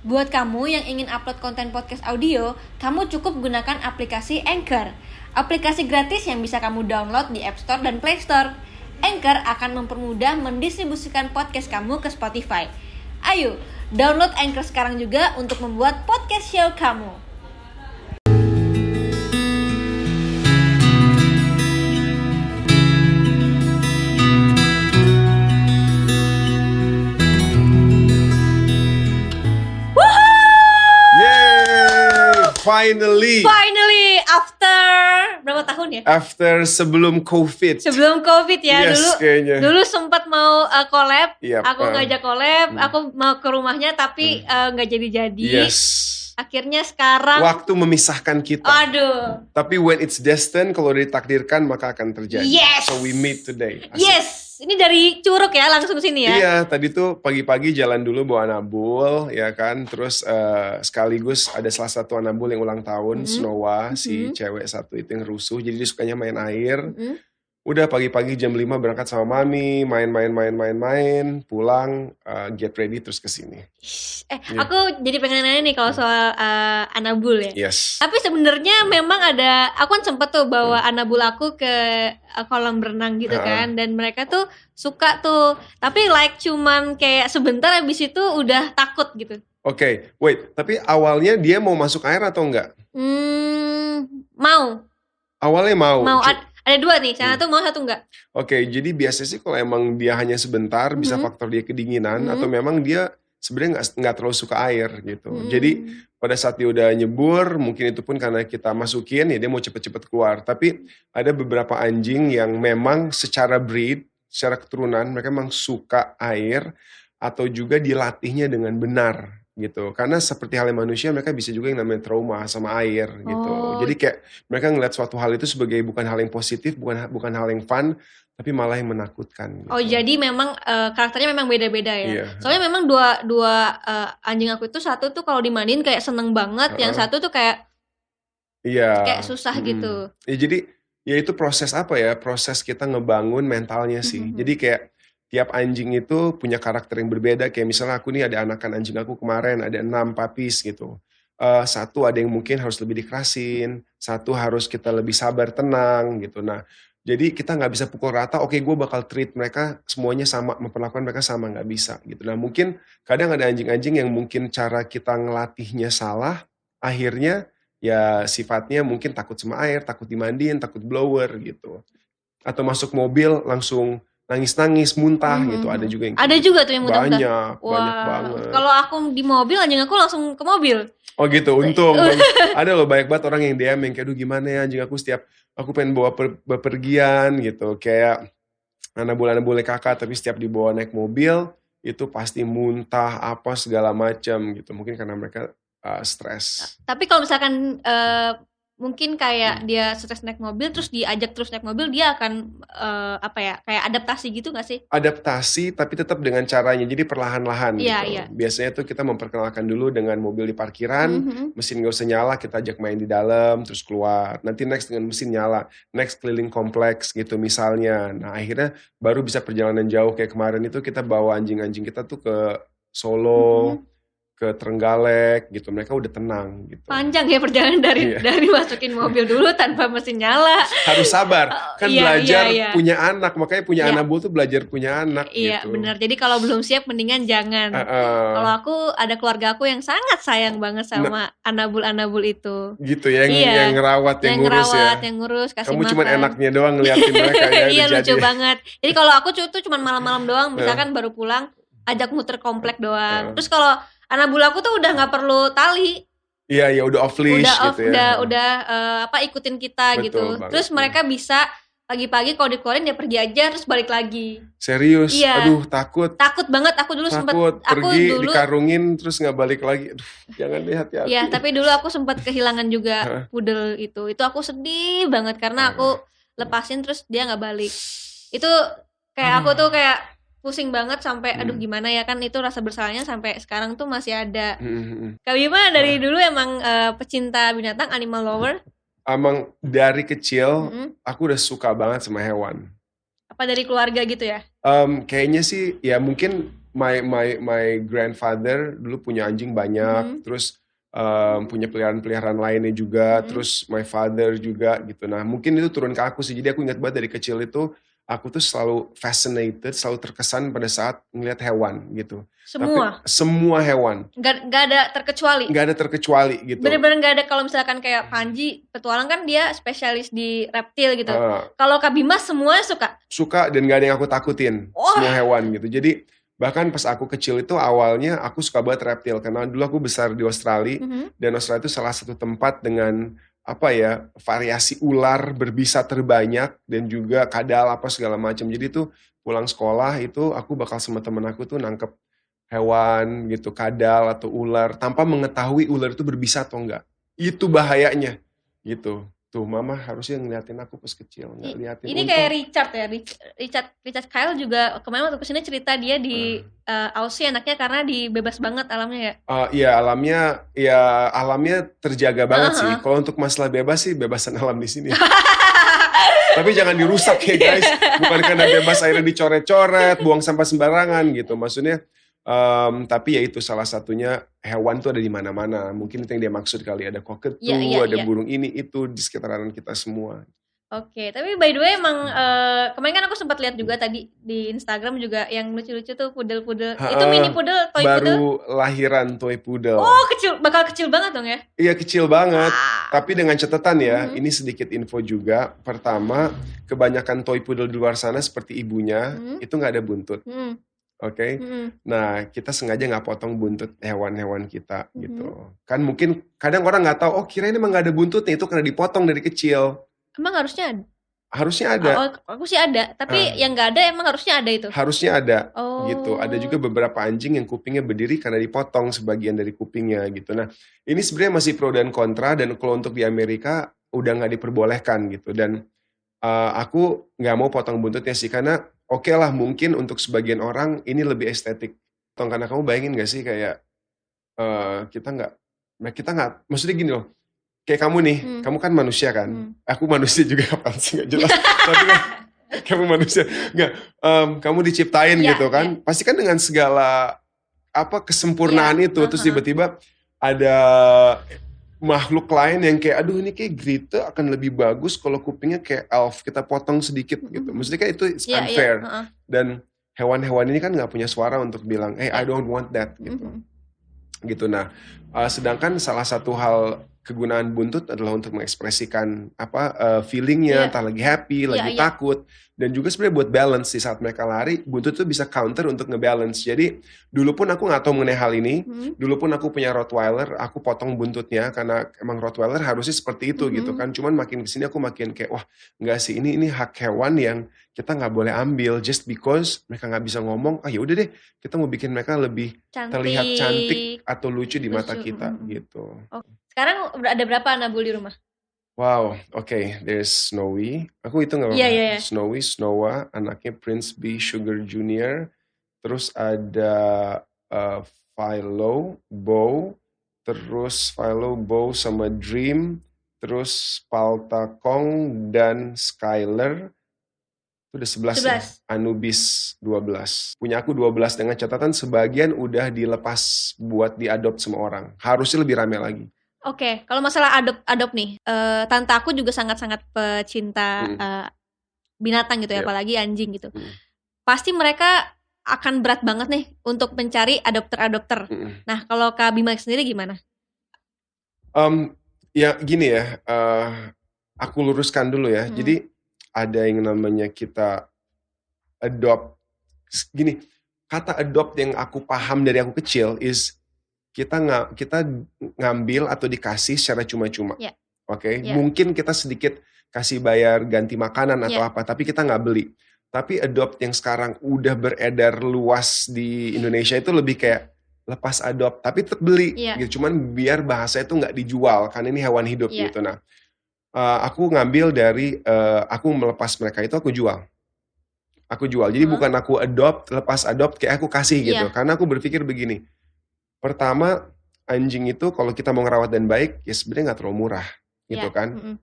Buat kamu yang ingin upload konten podcast audio, kamu cukup gunakan aplikasi Anchor. Aplikasi gratis yang bisa kamu download di App Store dan Play Store. Anchor akan mempermudah mendistribusikan podcast kamu ke Spotify. Ayo, download Anchor sekarang juga untuk membuat podcast show kamu. Finally! Finally, after berapa tahun ya? After sebelum COVID. Sebelum COVID ya Yes, dulu. kayaknya. Dulu sempat mau uh, collab, Yep, aku uh. ngajak collab, Hmm. aku mau ke rumahnya tapi uh, nggak jadi-jadi. Yes. Akhirnya sekarang, Waktu memisahkan kita. aduh, Tapi when it's destined, kalau ditakdirkan maka akan terjadi. Yes! So we meet today. Asik. yes, ini dari Curug ya langsung sini ya. Iya, tadi tuh pagi-pagi jalan dulu bawa anabul, ya kan. Terus eh, sekaligus ada salah satu anabul yang ulang tahun, Mhm. Snowa, si Mhm. cewek satu itu yang rusuh. Jadi dia sukanya main air. Mm-mm. Udah pagi-pagi jam 5 berangkat sama mami, main-main-main-main-main, pulang, eh, get ready terus ke sini. Eh, Iya. aku jadi pengen nanya nih kalau soal uh, Anabul ya. Yes. Tapi sebenarnya memang ada, aku kan sempet tuh bawa Anabul aku ke uh, kolam berenang gitu Ha-ha. kan, dan mereka tuh suka tuh. Tapi like cuman kayak sebentar habis itu udah takut gitu. Oke, wait. Tapi awalnya dia mau masuk air atau enggak? Hmm, mau, Awalnya mau. mau. Ada dua nih, Hmm. satu mau satu enggak. Oke, jadi biasanya sih kalau emang dia hanya sebentar, bisa Mhm. faktor dia kedinginan Mhm. atau memang dia sebenarnya nggak nggak terlalu suka air gitu. Hmm. Jadi pada saat dia udah nyebur, mungkin itu pun karena kita masukin ya dia mau cepet-cepet keluar. Tapi ada beberapa anjing yang memang secara breed, secara keturunan mereka memang suka air atau juga dilatihnya dengan benar gitu. Karena seperti halnya manusia mereka bisa juga yang namanya trauma sama air gitu. Oh. Jadi kayak mereka ngeliat suatu hal itu sebagai bukan hal yang positif, bukan bukan hal yang fun, tapi malah yang menakutkan. Oh gitu. jadi memang uh, karakternya memang beda-beda ya. Iya. Soalnya memang dua dua uh, anjing aku itu satu tuh kalau dimandiin kayak seneng banget, yang Heeh. satu tuh kayak Iya. kayak susah Mm-mm. gitu. Ya jadi ya itu proses apa ya? Proses kita ngebangun mentalnya sih. Mhm. Jadi kayak tiap anjing itu punya karakter yang berbeda. Kayak misalnya aku nih ada anakan anjing aku kemarin ada enam papis gitu. Eh, satu ada yang mungkin harus lebih dikerasin, satu harus kita lebih sabar tenang gitu. Nah, jadi kita nggak bisa pukul rata. Oke, gue bakal treat mereka semuanya sama, memperlakukan mereka sama nggak bisa gitu. Nah, mungkin kadang ada anjing-anjing yang mungkin cara kita ngelatihnya salah, akhirnya ya sifatnya mungkin takut sama air, takut dimandiin, takut blower gitu. Atau masuk mobil langsung nangis-nangis, muntah Mhm. gitu. Ada juga yang Ada kayak juga tuh yang gitu. muntah-muntah. banyak, banyak banget. kalau aku di mobil anjing aku langsung ke mobil. Oh gitu, untung. ada loh banyak banget orang yang DM yang kayak, aduh gimana ya anjing aku setiap aku pengen bawa per- bepergian gitu. Kayak anak bulan boleh kakak tapi setiap dibawa naik mobil itu pasti muntah apa segala macam gitu. Mungkin karena mereka uh, stres. Tapi kalau misalkan eh, mungkin Hmm. kayak dia stres naik mobil terus diajak terus naik mobil dia akan eh, apa ya kayak adaptasi gitu gak sih? adaptasi tapi tetap dengan caranya jadi perlahan-lahan Iya, gitu. iya. Biasanya tuh kita memperkenalkan dulu dengan mobil di parkiran, Mhm. mesin gak usah nyala, kita ajak main di dalam terus keluar. Nanti next dengan mesin nyala, next keliling kompleks gitu misalnya. Nah, akhirnya baru bisa perjalanan jauh kayak kemarin itu kita bawa anjing-anjing kita tuh ke Solo, Mhm. Ke Trenggalek gitu. Mereka udah tenang gitu. Panjang ya perjalanan dari Iya. dari masukin mobil dulu tanpa mesin nyala. Harus sabar. Oh, Kan iya, belajar iya, iya. punya anak, makanya punya Iya. anak bu tuh belajar punya anak Iya gitu. benar. Jadi kalau belum siap mendingan jangan. Heeh. Kalau aku ada keluarga aku yang sangat sayang banget sama anabul-anabul itu. gitu ya, yang, Iya. yang ngerawat, yang, yang ngurus ngerawat, ya. yang ngurus, kasih Kamu makan. cuman enaknya doang ngeliatin mereka ya. iya lucu jadi. banget. Jadi kalau aku tuh cuman malam-malam doang, misalkan baru pulang, ajak muter komplek doang. Eh. Terus kalau anabul aku tuh udah nggak perlu tali, Iya, ya udah off leash udah off, gitu ya. udah udah eh, apa ikutin kita Betul gitu. banget, Terus iya. mereka bisa pagi-pagi kalau dikeluarin dia pergi aja terus balik lagi. Serius, Iya. aduh takut. Takut banget aku dulu sempet Takut aku pergi dulu dikarungin terus nggak balik lagi. Aduh, jangan deh hati-hati. Iya, tapi dulu aku sempat kehilangan juga pudel itu. Itu aku sedih banget karena aku lepasin terus dia nggak balik. Itu kayak aku tuh kayak pusing banget sampai aduh Hmm. gimana ya kan itu rasa bersalahnya sampai sekarang tuh masih ada. Mm, mm, mm. Kak Bima dari dulu emang eh, pecinta binatang, animal lover. Emang dari kecil Mm-mm. aku udah suka banget sama hewan. Apa dari keluarga gitu ya? Em, kayaknya sih ya mungkin my my my grandfather dulu punya anjing banyak, Mhm. terus em, punya peliharaan-peliharaan lainnya juga, Mhm. terus my father juga gitu. Nah mungkin itu turun ke aku sih. Jadi aku ingat banget dari kecil itu aku tuh selalu fascinated, selalu terkesan pada saat ngeliat hewan gitu. Semua. Tapi semua hewan, Nggak, nggak ada terkecuali. nggak ada terkecuali gitu. Bener-bener nggak ada kalau misalkan kayak Panji petualang kan dia spesialis di reptil gitu. Ah, Kalau Kak Bima semuanya suka. suka dan gak ada yang aku takutin Wah. semua hewan gitu jadi bahkan pas aku kecil itu awalnya aku suka banget reptil karena dulu aku besar di Australia Mhm. dan Australia itu salah satu tempat dengan apa ya variasi ular berbisa terbanyak dan juga kadal apa segala macam. Jadi tuh pulang sekolah itu aku bakal sama temen aku tuh nangkep hewan gitu kadal atau ular tanpa mengetahui ular itu berbisa atau enggak. Itu bahayanya gitu tuh mama harusnya ngeliatin aku pas kecil nggak liatin Ini Untung- kayak Richard ya, Rich- Richard Richard Kyle juga kemarin waktu ke sini cerita dia di Hmm. eh, Aussie anaknya karena di bebas banget alamnya ya. Uh, ya alamnya ya alamnya terjaga banget sih. Uh-huh. Kalau untuk masalah bebas sih bebasan alam di sini. Tapi jangan dirusak ya guys. Bukan karena bebas airnya dicoret-coret, buang sampah sembarangan gitu. Maksudnya em, tapi ya itu salah satunya hewan tuh ada di mana-mana. Mungkin itu yang dia maksud kali ada koketu, Iya, iya, ada iya. burung ini itu di sekitaran kita semua. Oke, tapi by the way emang eh, kemarin kan aku sempat lihat juga tadi di Instagram juga yang lucu-lucu tuh pudel-pudel. Itu mini pudel, toy pudel. Baru lahiran toy poodle. Oh, kecil, bakal kecil banget dong ya. Iya kecil banget. Ah. Tapi dengan catatan ya, Mhm. ini sedikit info juga. Pertama, kebanyakan toy poodle di luar sana seperti ibunya Mhm. itu nggak ada buntut, Hmm, oke? hmm. Nah, kita sengaja nggak potong buntut hewan-hewan kita Mhm. gitu. Kan mungkin kadang orang nggak tahu, oh kirain emang nggak ada buntutnya itu karena dipotong dari kecil. Emang harusnya ada? Harusnya ada, Oh, aku sih ada, tapi Ah. yang nggak ada emang harusnya ada itu. harusnya ada Oh. gitu. Ada juga beberapa anjing yang kupingnya berdiri karena dipotong sebagian dari kupingnya gitu. Nah, ini sebenarnya masih pro dan kontra dan kalau untuk di Amerika udah nggak diperbolehkan gitu. Dan uh, aku nggak mau potong buntutnya sih karena oke lah mungkin untuk sebagian orang ini lebih estetik. Tong karena kamu bayangin gak sih kayak uh, kita nggak, nah kita nggak, maksudnya gini loh. Kayak kamu nih, Hmm. kamu kan manusia kan. Hmm. Aku manusia juga kapan sih nggak jelas. Tapi kan kamu manusia nggak em, kamu diciptain Iya, gitu kan pasti kan dengan segala apa kesempurnaan Iya, itu terus uh-huh. tiba-tiba ada makhluk lain yang kayak aduh ini kayak Greta akan lebih bagus kalau kupingnya kayak elf kita potong sedikit gitu maksudnya kan itu it's Iya, iya, unfair heeh. dan hewan-hewan ini kan nggak punya suara untuk bilang hey I don't want that gitu Mhm. gitu. Nah, uh, sedangkan salah satu hal kegunaan buntut adalah untuk mengekspresikan apa uh, feelingnya, Iya. entah lagi happy, Iya, lagi iya. takut, dan juga sebenarnya buat balance di saat mereka lari, buntut itu bisa counter untuk ngebalance. Jadi dulu pun aku nggak tahu mengenai hal ini. Mhm. Dulu pun aku punya Rottweiler, aku potong buntutnya karena emang Rottweiler harusnya seperti itu Mhm. gitu kan. Cuman makin ke sini aku makin kayak wah nggak sih ini ini hak hewan yang kita nggak boleh ambil just because mereka nggak bisa ngomong. Ah ya udah deh kita mau bikin mereka lebih Cantik. terlihat cantik atau lucu di mata Lucu, kita mm. gitu. Sekarang udah ada berapa Nabul di rumah? Wow, oke, there's Snowy. Aku itu nggak apa-apa. iya, iya. Snowy, Snowa, anaknya Prince B Sugar Junior. Terus ada uh, Philo, Bo, terus Philo, Bo sama Dream, terus Paltakong dan Skyler. Itu udah 11, ya. 11. Anubis 12. Punya aku 12 dengan catatan sebagian udah dilepas buat diadop sama orang. Harusnya lebih rame lagi. Oke, kalau masalah adop adop nih, eh, tante aku juga sangat-sangat pecinta Hmm. eh, binatang gitu ya, Yep. apalagi anjing gitu. Hmm. Pasti mereka akan berat banget nih untuk mencari adopter-adopter. Mm-mm. Nah, kalau Kak Bima sendiri gimana? Um, ya gini ya, eh, aku luruskan dulu ya. Hmm. Jadi ada yang namanya kita adopt. Gini, kata adopt yang aku paham dari aku kecil is kita nggak kita ngambil atau dikasih secara cuma-cuma. Ya. Oke, Ya. mungkin kita sedikit kasih bayar ganti makanan atau Ya. apa, tapi kita nggak beli. Tapi adopt yang sekarang udah beredar luas di Indonesia itu lebih kayak lepas adopt, tapi tetap beli. Iya. Gitu. Cuman biar bahasa itu nggak dijual, karena ini hewan hidup Iya. gitu. Nah, eh, aku ngambil dari eh, aku melepas mereka itu aku jual. Aku jual. Jadi Hah? bukan aku adopt, lepas adopt kayak aku kasih gitu. Iya. Karena aku berpikir begini. Pertama, anjing itu kalau kita mau ngerawat dan baik, ya sebenarnya nggak terlalu murah, gitu Iya, kan? mm-mm.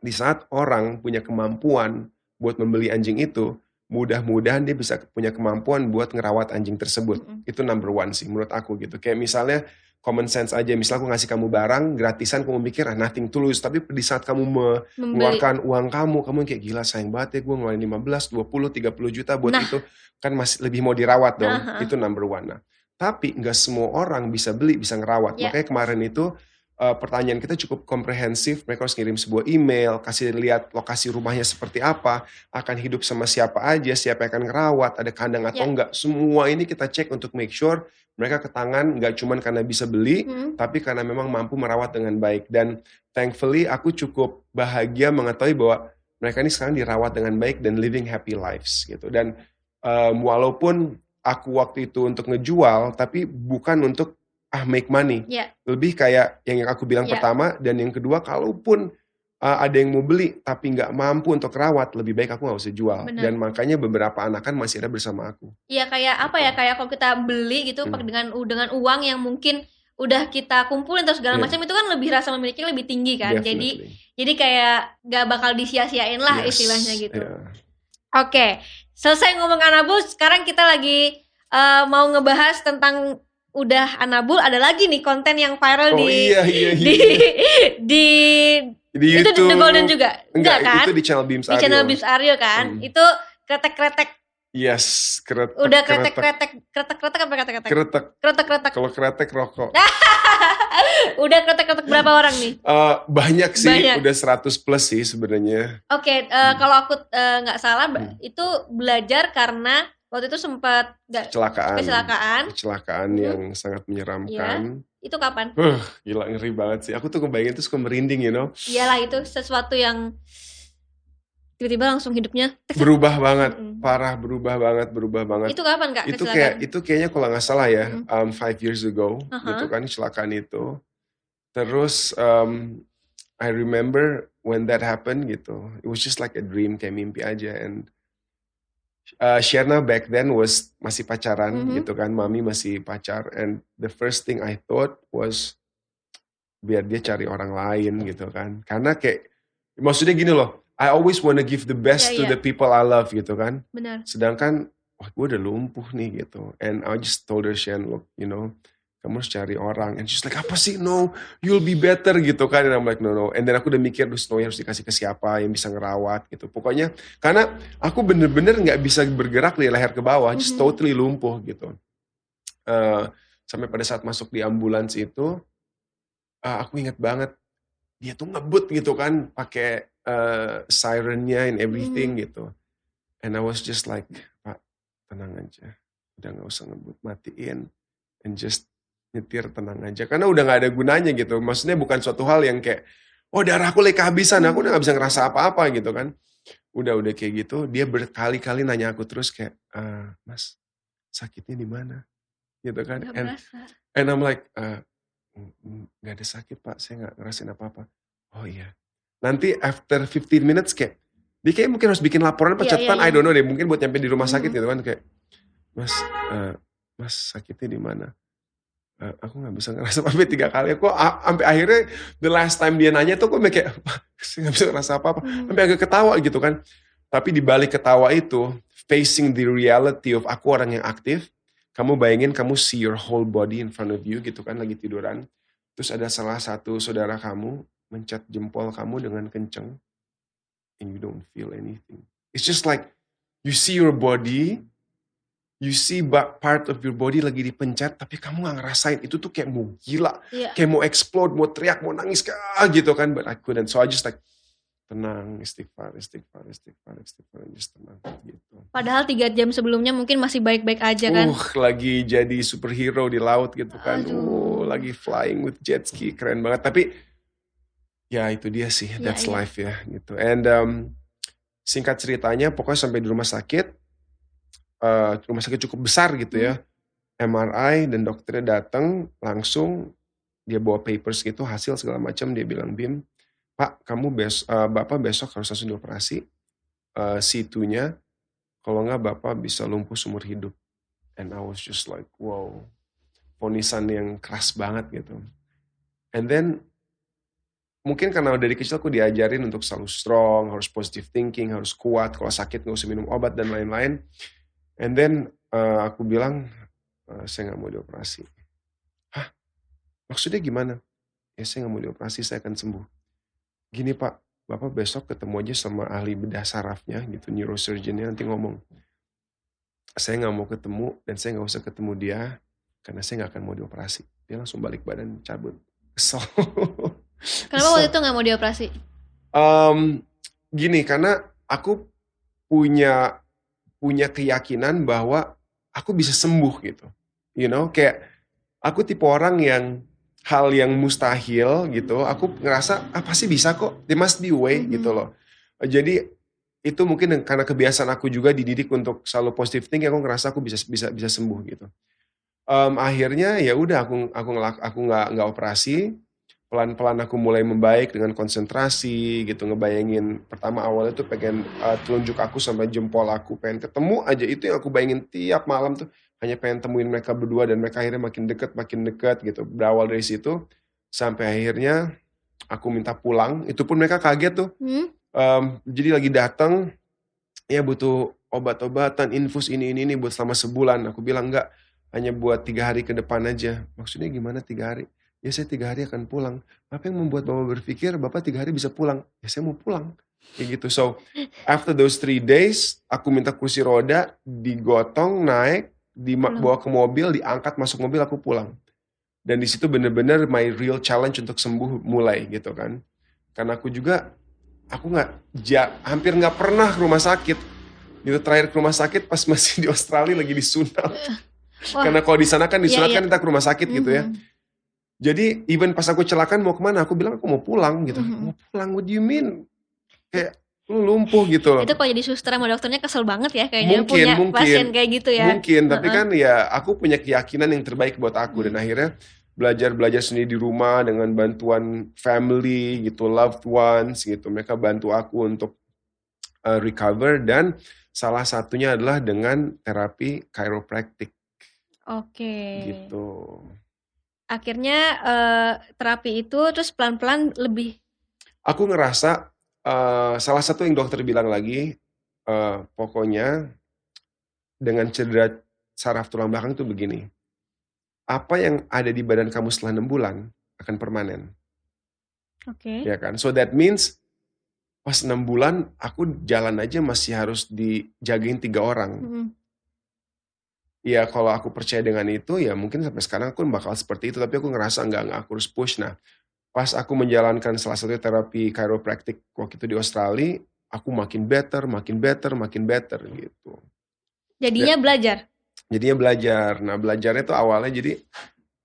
Di saat orang punya kemampuan buat membeli anjing itu, mudah-mudahan dia bisa punya kemampuan buat ngerawat anjing tersebut. Mm-mm. Itu number one sih menurut aku gitu. Kayak misalnya common sense aja, misalnya aku ngasih kamu barang gratisan, kamu mikir ah nothing tulus, tapi di saat kamu mengeluarkan uang kamu, kamu yang kayak gila sayang banget ya gue ngeluarin 15, 20, 30 juta buat Nah. itu, kan masih lebih mau dirawat dong, Aha. itu number one. Nah, tapi nggak semua orang bisa beli, bisa ngerawat. Ya. Makanya kemarin itu eh, pertanyaan kita cukup komprehensif, mereka harus ngirim sebuah email, kasih lihat lokasi rumahnya seperti apa, akan hidup sama siapa aja, siapa yang akan ngerawat, ada kandang atau Ya. enggak. Semua ini kita cek untuk make sure mereka ke tangan nggak cuman karena bisa beli, Mm. tapi karena memang mampu merawat dengan baik. Dan thankfully aku cukup bahagia mengetahui bahwa mereka ini sekarang dirawat dengan baik dan living happy lives gitu. Dan um, walaupun aku waktu itu untuk ngejual, tapi bukan untuk ah make money. Ya. Lebih kayak yang aku bilang Ya. pertama dan yang kedua, kalaupun uh, ada yang mau beli tapi nggak mampu untuk rawat, lebih baik aku nggak usah jual. Benar. Dan makanya beberapa anakan masih ada bersama aku. Iya kayak apa ya kayak kalau kita beli gitu Hmm. dengan dengan uang yang mungkin udah kita kumpulin terus segala Iya. macam itu kan lebih rasa memiliki lebih tinggi kan. Jadi Definitely. jadi kayak gak bakal disia-siain lah Yes, istilahnya gitu. iya. Oke, selesai ngomong Anabul, sekarang kita lagi eh, mau ngebahas tentang udah Anabul ada lagi nih konten yang viral Oh di iya iya iya. di Di itu YouTube. The Golden juga Enggak, kan? itu di channel Beams di channel Aryo. Bims Aryo kan? Hmm. Itu kretek-kretek Yes, kretek. udah kretek. kretek-kretek kretek-kretek apa kretek-kretek? Kretek. Kretek-kretek. Kalau kretek rokok. udah kretek-kretek berapa orang nih? Eh, banyak sih, Banyak. udah 100 plus sih sebenarnya. Oke, eh, kalau aku eh, nggak salah Hmm. itu belajar karena waktu itu sempat Kecelakaan. kecelakaan. Kecelakaan Hmm. yang sangat menyeramkan. Itu kapan? Huh, gila ngeri banget sih. Aku tuh kebayangin tuh suka merinding, you know. Iyalah itu sesuatu yang tiba-tiba langsung hidupnya. Berubah banget, Mm-mm. parah berubah banget, berubah banget. Itu kapan kak itu kayak itu kayaknya kalau nggak salah ya Mm. um, five years ago Aha. gitu kan kecelakaan itu terus um, I remember when that happened gitu it was just like a dream kayak mimpi aja and uh, Sherna back then was masih pacaran Mhm. gitu kan mami masih pacar and the first thing I thought was biar dia cari orang lain gitu kan karena kayak maksudnya gini loh I always wanna give the best Iya, to iya. the people I love gitu kan Benar. sedangkan wah gue udah lumpuh nih gitu and I just told her Shen look you know kamu harus cari orang. And she's like apa sih? No you'll be better gitu kan. And I'm like no no. And then aku udah mikir duh Snowy harus dikasih ke siapa yang bisa ngerawat gitu. Pokoknya karena aku bener-bener nggak bisa bergerak dari leher ke bawah just Mhm. totally lumpuh gitu. Eh, sampai pada saat masuk di ambulans itu eh, aku ingat banget dia tuh ngebut gitu kan pakai eh, sirennya and everything gitu. And I was just like Pak tenang aja. Udah nggak usah ngebut matiin. And just nyetir tenang aja karena udah nggak ada gunanya gitu maksudnya bukan suatu hal yang kayak oh darahku lagi kehabisan aku udah nggak bisa ngerasa apa-apa gitu kan udah udah kayak gitu dia berkali-kali nanya aku terus kayak "Eh, mas sakitnya di mana gitu kan Nggak and berasa. And I'm like, "Eh, mm, mm, nggak ada sakit pak, saya nggak ngerasain apa-apa. Oh iya. Nanti after 15 minutes kayak, dia kayak mungkin harus bikin laporan apa Iya, catatan, iya, I iya. don't know deh, mungkin buat nyampe di rumah sakit Mhm. gitu kan kayak, mas, eh, mas sakitnya di mana? "Eh, aku nggak bisa ngerasa apa tiga kali. Aku sampai akhirnya the last time dia nanya tuh aku kayak, "Pak, saya nggak bisa ngerasa apa-apa. Hmm. Sampai agak ketawa gitu kan. Tapi di balik ketawa itu, facing the reality of aku orang yang aktif, kamu bayangin kamu see your whole body in front of you gitu kan lagi tiduran. Terus ada salah satu saudara kamu mencet jempol kamu dengan kenceng and you don't feel anything. It's just like you see your body, you see part of your body lagi dipencet tapi kamu nggak ngerasain itu tuh kayak mau gila, Iya. kayak mau explode, mau teriak, mau nangis kah gitu kan, but I couldn't. So I just like tenang, istighfar, istighfar, istighfar, istighfar, just tenang gitu. Padahal tiga jam sebelumnya mungkin masih baik-baik aja kan. Uh, lagi jadi superhero di laut gitu kan. Aduh. Uh, lagi flying with jet ski, keren banget. Tapi ya itu dia sih, Iya, that's iya. life ya gitu. And um, singkat ceritanya, pokoknya sampai di rumah sakit, eh, rumah sakit cukup besar gitu ya. MRI dan dokternya datang langsung dia bawa papers gitu hasil segala macam dia bilang Bim Pak kamu bes eh, bapak besok harus langsung dioperasi eh, C2-nya kalau nggak bapak bisa lumpuh seumur hidup and I was just like wow ponisan yang keras banget gitu and then mungkin karena dari kecil aku diajarin untuk selalu strong, harus positive thinking, harus kuat. Kalau sakit nggak usah minum obat dan lain-lain. And then uh, aku bilang uh, saya nggak mau dioperasi. Hah? Maksudnya gimana? Ya saya nggak mau dioperasi, saya akan sembuh. Gini pak, bapak besok ketemu aja sama ahli bedah sarafnya gitu, neurosurgeonnya nanti ngomong. Saya nggak mau ketemu dan saya nggak usah ketemu dia karena saya nggak akan mau dioperasi. Dia langsung balik badan cabut. Kesel. Kenapa waktu itu nggak mau dioperasi? Um, gini, karena aku punya punya keyakinan bahwa aku bisa sembuh gitu. You know, kayak aku tipe orang yang hal yang mustahil gitu, aku ngerasa apa sih bisa kok, there must be way mm -hmm. gitu loh. Jadi itu mungkin karena kebiasaan aku juga dididik untuk selalu positive thinking, aku ngerasa aku bisa bisa bisa sembuh gitu. Um, akhirnya ya udah aku aku ngelak aku nggak nggak operasi, pelan-pelan aku mulai membaik dengan konsentrasi gitu ngebayangin pertama awalnya tuh pengen uh, telunjuk aku sampai jempol aku pengen ketemu aja itu yang aku bayangin tiap malam tuh. Hanya pengen temuin mereka berdua dan mereka akhirnya makin deket makin deket gitu. Berawal dari situ sampai akhirnya aku minta pulang. Itu pun mereka kaget tuh. Hmm? um, jadi lagi datang ya butuh obat-obatan infus ini ini ini buat selama sebulan. Aku bilang enggak hanya buat tiga hari ke depan aja. Maksudnya gimana tiga hari ya saya tiga hari akan pulang. Apa yang membuat Bapak berpikir Bapak tiga hari bisa pulang? Ya saya mau pulang. Kayak gitu. So, after those three days, aku minta kursi roda, digotong, naik, dibawa ke mobil, diangkat masuk mobil, aku pulang. Dan di situ bener-bener my real challenge untuk sembuh mulai gitu kan. Karena aku juga, aku nggak, ja, hampir nggak pernah ke rumah sakit. Gitu terakhir ke rumah sakit pas masih di Australia lagi disunat. Karena kalau di sana kan disunat yeah, yeah. kan kita ke rumah sakit mm -hmm. gitu ya. Jadi even pas aku celakaan mau ke mana, aku bilang aku mau pulang gitu. Mm-hmm. Mau pulang, what do you mean? Kayak lu lumpuh gitu loh. Itu kalau jadi suster sama dokternya kesel banget ya kayaknya mungkin, punya mungkin, pasien kayak gitu ya. Mungkin, tapi uh-huh. kan ya aku punya keyakinan yang terbaik buat aku dan akhirnya belajar-belajar sendiri di rumah dengan bantuan family gitu, loved ones gitu. Mereka bantu aku untuk uh, recover dan salah satunya adalah dengan terapi chiropractic. Oke. Okay. Gitu akhirnya uh, terapi itu terus pelan-pelan lebih aku ngerasa uh, salah satu yang dokter bilang lagi uh, pokoknya dengan cedera saraf tulang belakang itu begini apa yang ada di badan kamu setelah enam bulan akan permanen. Oke. Okay. ya kan? So that means pas enam bulan aku jalan aja masih harus dijagain tiga orang. Mm -hmm ya kalau aku percaya dengan itu ya mungkin sampai sekarang aku bakal seperti itu tapi aku ngerasa nggak nggak aku harus push. Nah pas aku menjalankan salah satu terapi chiropractic waktu itu di Australia aku makin better makin better makin better gitu. Jadinya ya, belajar? Jadinya belajar. Nah belajarnya tuh awalnya jadi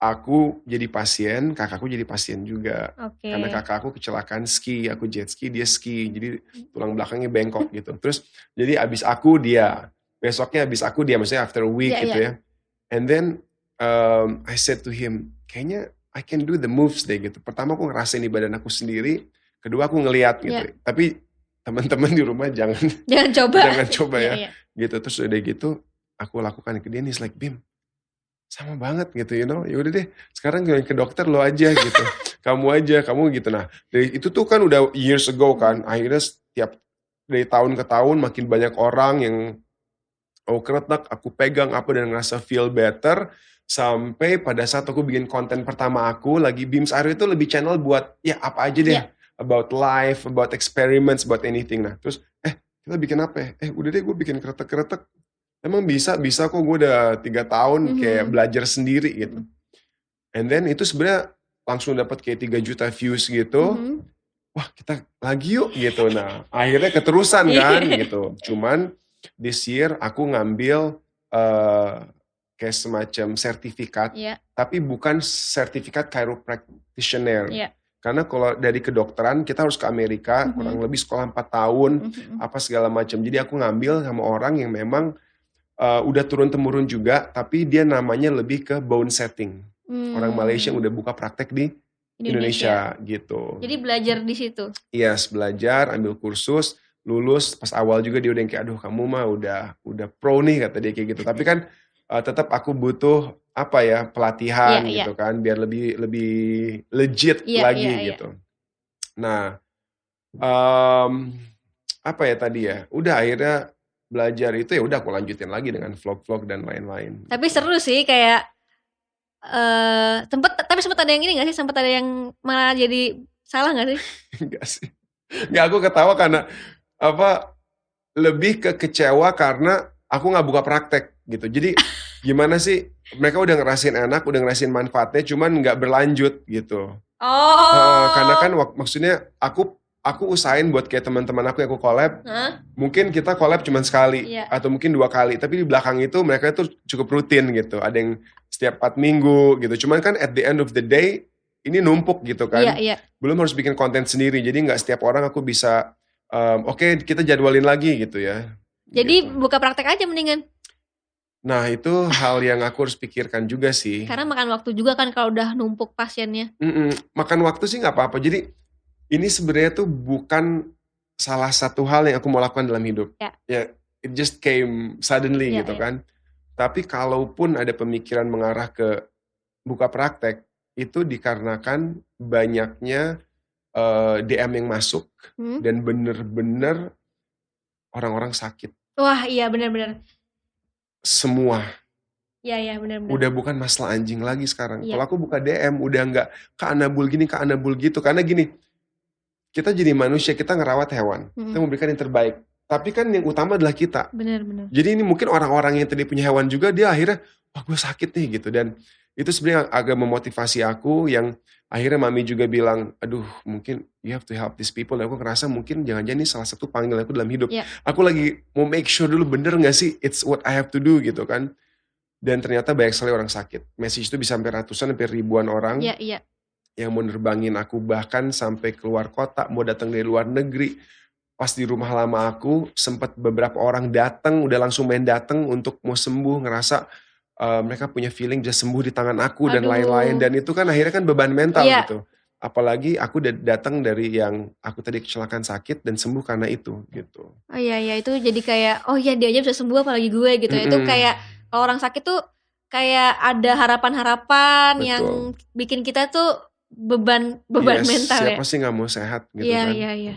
aku jadi pasien kakakku jadi pasien juga. Okay. karena kakak aku kecelakaan ski aku jet ski dia ski. Jadi tulang belakangnya bengkok gitu. Terus jadi abis aku dia besoknya habis aku dia maksudnya after a week yeah, gitu yeah. ya. And then um, I said to him kayaknya I can do the moves deh gitu. Pertama aku ngerasain di badan aku sendiri kedua aku ngeliat gitu. Yeah. tapi teman-teman di rumah jangan jangan coba. jangan coba ya. Yeah, yeah. gitu. Terus udah gitu aku lakukan ke dia nih like Bim sama banget gitu you know. Ya udah deh sekarang ke dokter lo aja gitu. Kamu aja kamu gitu. Nah dari itu tuh kan udah years ago kan. Akhirnya setiap dari tahun ke tahun makin banyak orang yang aku keretak, aku pegang apa dan ngerasa feel better sampai pada saat aku bikin konten pertama aku lagi Beams Aero itu lebih channel buat ya apa aja deh. Yeah. about life, about experiments, about anything. Nah terus eh kita bikin apa ya? Eh udah deh gue bikin kretek-kretek. Emang bisa bisa kok gue udah tiga tahun mm -hmm. kayak belajar sendiri gitu. And then itu sebenarnya langsung dapat kayak 3 juta views gitu. Mm -hmm. wah kita lagi yuk gitu. Nah akhirnya keterusan kan gitu. Cuman this year aku ngambil uh, kayak semacam sertifikat, yeah. tapi bukan sertifikat chiropractitioner. Yeah. Karena kalau dari kedokteran kita harus ke Amerika, mm -hmm. kurang lebih sekolah 4 tahun, mm -hmm. apa segala macam. Jadi aku ngambil sama orang yang memang uh, udah turun temurun juga, tapi dia namanya lebih ke bone setting. Mm. Orang Malaysia yang udah buka praktek di Indonesia, Indonesia gitu. Jadi belajar di situ. Yes, belajar, ambil kursus lulus pas awal juga dia udah yang kayak aduh kamu mah udah udah pro nih kata dia kayak gitu tapi kan uh, tetap aku butuh apa ya pelatihan yeah, gitu yeah. kan biar lebih lebih legit yeah, lagi yeah, iya. gitu yeah. Nah, em, apa ya tadi ya? Udah akhirnya belajar itu ya udah aku lanjutin lagi dengan vlog-vlog dan lain-lain. Tapi seru sih kayak eh sempet tapi sempet ada yang ini gak sih? Sempet ada yang malah jadi salah gak sih? Enggak sih. Enggak aku ketawa karena apa lebih ke kecewa karena aku nggak buka praktek gitu. Jadi gimana sih mereka udah ngerasain enak, udah ngerasain manfaatnya, cuman nggak berlanjut gitu. Oh. Eh, karena kan wak- maksudnya aku aku usahain buat kayak teman-teman aku yang aku collab, Hah? mungkin kita collab cuma sekali Iya. atau mungkin dua kali, tapi di belakang itu mereka tuh cukup rutin gitu. Ada yang setiap 4 minggu gitu. Cuman kan at the end of the day ini numpuk gitu kan. Iya, iya. Belum harus bikin konten sendiri. Jadi nggak setiap orang aku bisa um, oke kita jadwalin lagi gitu ya. Jadi Gitu. buka praktek aja mendingan. Nah itu hal yang aku harus pikirkan juga sih. Karena makan waktu juga kan kalau udah numpuk pasiennya. Mm-mm. Makan waktu sih nggak apa-apa. Jadi ini sebenarnya tuh bukan salah satu hal yang aku mau lakukan dalam hidup. Ya. it just came suddenly Ya, gitu ya. kan. Tapi kalaupun ada pemikiran mengarah ke buka praktek, itu dikarenakan banyaknya eh, DM yang masuk Hmm? dan bener-bener orang-orang sakit. Wah, iya benar-benar. Semua. Iya, iya benar-benar. Udah bukan masalah anjing lagi sekarang. Iya. Kalau aku buka DM udah nggak ke anabul gini, ke anabul gitu. Karena gini, kita jadi manusia, kita ngerawat hewan. Mm-mm. Kita memberikan yang terbaik. Tapi kan yang utama adalah kita. Benar-benar. Jadi ini mungkin orang-orang yang tadi punya hewan juga, dia akhirnya, wah gue sakit nih gitu. Dan itu sebenarnya agak memotivasi aku yang akhirnya mami juga bilang, aduh mungkin you have to help these people. Dan aku ngerasa mungkin jangan-jangan ini salah satu panggilan aku dalam hidup. Iya. Aku lagi mau make sure dulu bener gak sih it's what I have to do gitu kan. Dan ternyata banyak sekali orang sakit. Message itu bisa sampai ratusan, sampai ribuan orang Iya, iya. yang mau nerbangin aku bahkan sampai keluar kota, mau datang dari luar negeri. Pas di rumah lama aku, sempat beberapa orang datang, udah langsung main datang untuk mau sembuh, ngerasa uh, mereka punya feeling bisa sembuh di tangan aku dan Aduh. lain-lain. Dan itu kan akhirnya kan beban mental Iya. gitu. Apalagi aku datang dari yang aku tadi kecelakaan sakit dan sembuh karena itu gitu. Oh iya iya itu jadi kayak oh iya dia aja bisa sembuh apalagi gue gitu. Itu Mm-mm. kayak kalau orang sakit tuh kayak ada harapan-harapan yang bikin kita tuh beban beban Yes, mental ya. Siapa sih nggak mau sehat gitu Iya kan? iya iya.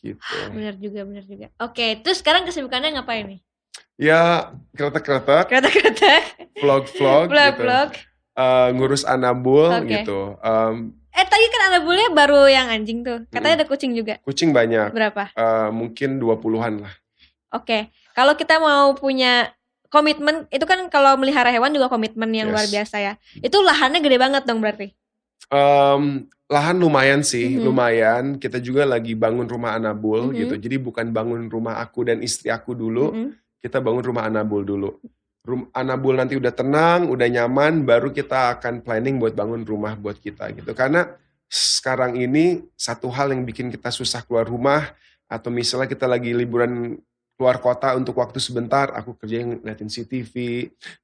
Gitu. Benar juga benar juga. Oke, terus sekarang kesibukannya ngapain nih? Ya kereta-kereta, Kereta-kereta, vlog-vlog gitu. vlog-vlog. Uh, ngurus anabul Oke. gitu. Um, Eh tadi kan anabulnya baru yang anjing tuh. Katanya ada kucing juga. kucing banyak. Berapa? Uh, mungkin 20-an lah. Oke. Kalau kita mau punya komitmen itu kan kalau melihara hewan juga komitmen yang Yes. luar biasa ya. Itu lahannya gede banget dong berarti. Um, lahan lumayan sih, Mhm. lumayan. Kita juga lagi bangun rumah anabul Mhm. gitu. Jadi bukan bangun rumah aku dan istri aku dulu, Mm-mm. Kita bangun rumah anabul dulu. Rum anabul nanti udah tenang, udah nyaman, baru kita akan planning buat bangun rumah buat kita gitu. Karena sekarang ini satu hal yang bikin kita susah keluar rumah atau misalnya kita lagi liburan keluar kota untuk waktu sebentar, aku kerja ngeliatin CTV,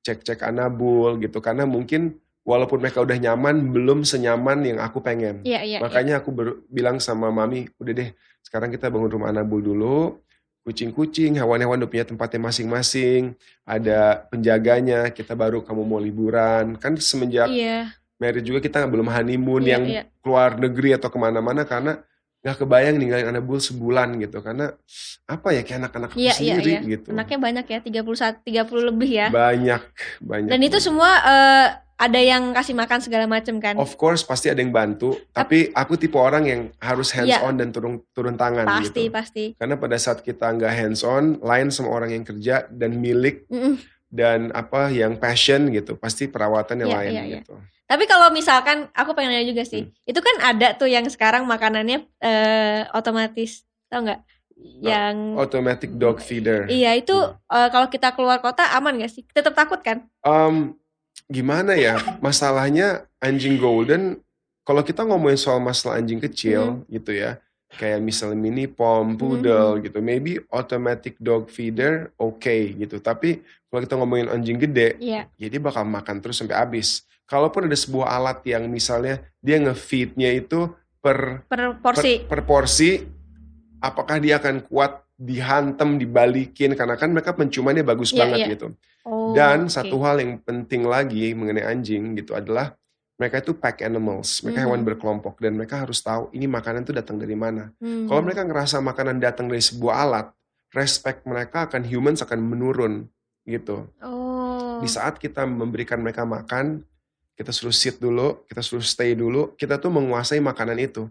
cek-cek anabul gitu. Karena mungkin walaupun mereka udah nyaman, belum senyaman yang aku pengen. Iya iya. iya. Makanya aku ber- bilang sama mami, udah deh sekarang kita bangun rumah anabul dulu. Kucing-kucing, hewan-hewan udah punya tempatnya masing-masing. Ada penjaganya, kita baru kamu mau liburan. Kan semenjak Iya. married juga kita belum honeymoon Iya, yang iya. keluar negeri atau ke mana-mana karena nggak kebayang ninggalin anabul sebulan gitu. Karena apa ya kayak anak-anak Iya, iya, sendiri iya. gitu. Anaknya banyak ya, 31 30 lebih ya. Banyak, banyak. Dan itu semua eh, ada yang kasih makan segala macam kan. Of course pasti ada yang bantu, tapi aku tipe orang yang harus hands Iya. on dan turun turun tangan pasti, gitu. pasti. Karena pada saat kita nggak hands on, lain sama orang yang kerja dan milik Mm-mm. dan apa yang passion gitu, pasti perawatan yang Iya, lain iya, iya. gitu. Tapi kalau misalkan aku pengen nanya juga sih. Hmm. Itu kan ada tuh yang sekarang makanannya eh, otomatis. Tau nggak? Yang Automatic dog feeder. Iya, itu Hmm. eh, kalau kita keluar kota aman gak sih? Tetap takut kan? Um, gimana ya? Masalahnya anjing golden, kalau kita ngomongin soal masalah anjing kecil gitu ya, kayak misalnya mini pom, poodle gitu, maybe automatic dog feeder oke gitu. Tapi kalau kita ngomongin anjing gede, Iya. ya dia bakal makan terus sampai habis. Kalaupun ada sebuah alat yang misalnya dia nge-feednya itu per Per porsi. per, per porsi, apakah dia akan kuat dihantam, dibalikin karena kan mereka penciumannya bagus Iya, banget iya. gitu. Oh, Dan oke. satu hal yang penting lagi mengenai anjing gitu adalah mereka itu pack animals, mereka Hmm. hewan berkelompok dan mereka harus tahu ini makanan itu datang dari mana. Hmm. Kalau mereka ngerasa makanan datang dari sebuah alat, respect mereka akan humans akan menurun gitu. Oh. Di saat kita memberikan mereka makan, kita suruh sit dulu, kita suruh stay dulu, kita tuh menguasai makanan itu.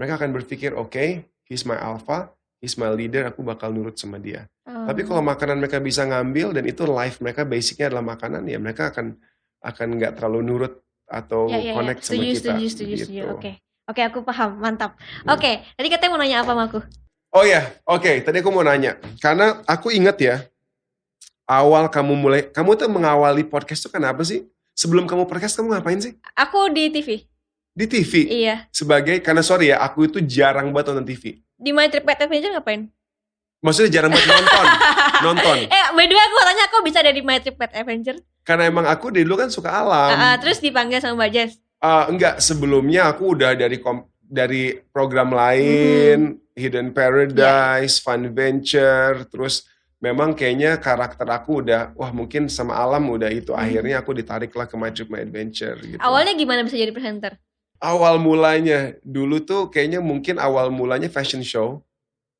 Mereka akan berpikir, oke, he's my alpha, he's my leader, aku bakal nurut sama dia. Oh. Tapi kalau makanan mereka bisa ngambil dan itu life mereka basicnya adalah makanan, ya mereka akan akan nggak terlalu nurut atau ya, ya, ya. connect sama Setuju, kita. setuju, setuju, setuju. gitu. Oke. Oke, aku paham. Mantap. Hmm. Oke, tadi katanya mau nanya apa sama aku? Oh ya, oke. Tadi aku mau nanya, karena aku inget ya, awal kamu mulai, kamu tuh mengawali podcast tuh kenapa sih? Sebelum kamu podcast kamu ngapain sih? Aku di TV. Di TV. Iya. Sebagai, karena sorry ya, aku itu jarang banget nonton TV. Di My Trip Pet Adventure ngapain? Maksudnya jarang banget nonton, nonton. Eh, by the way aku tanya kok bisa ada di My Trip Pet Adventure? Karena emang aku dari dulu kan suka alam. Ah, ah, terus dipanggil sama Mbak Jess. Ah, enggak, sebelumnya aku udah dari kom- dari program lain, Hmm. Hidden Paradise, Fun Venture, terus memang kayaknya karakter aku udah, wah mungkin sama alam udah itu. Hmm. Akhirnya aku ditarik lah ke My Trip My Adventure gitu. Awalnya gimana bisa jadi presenter? Awal mulanya, dulu tuh kayaknya mungkin awal mulanya fashion show.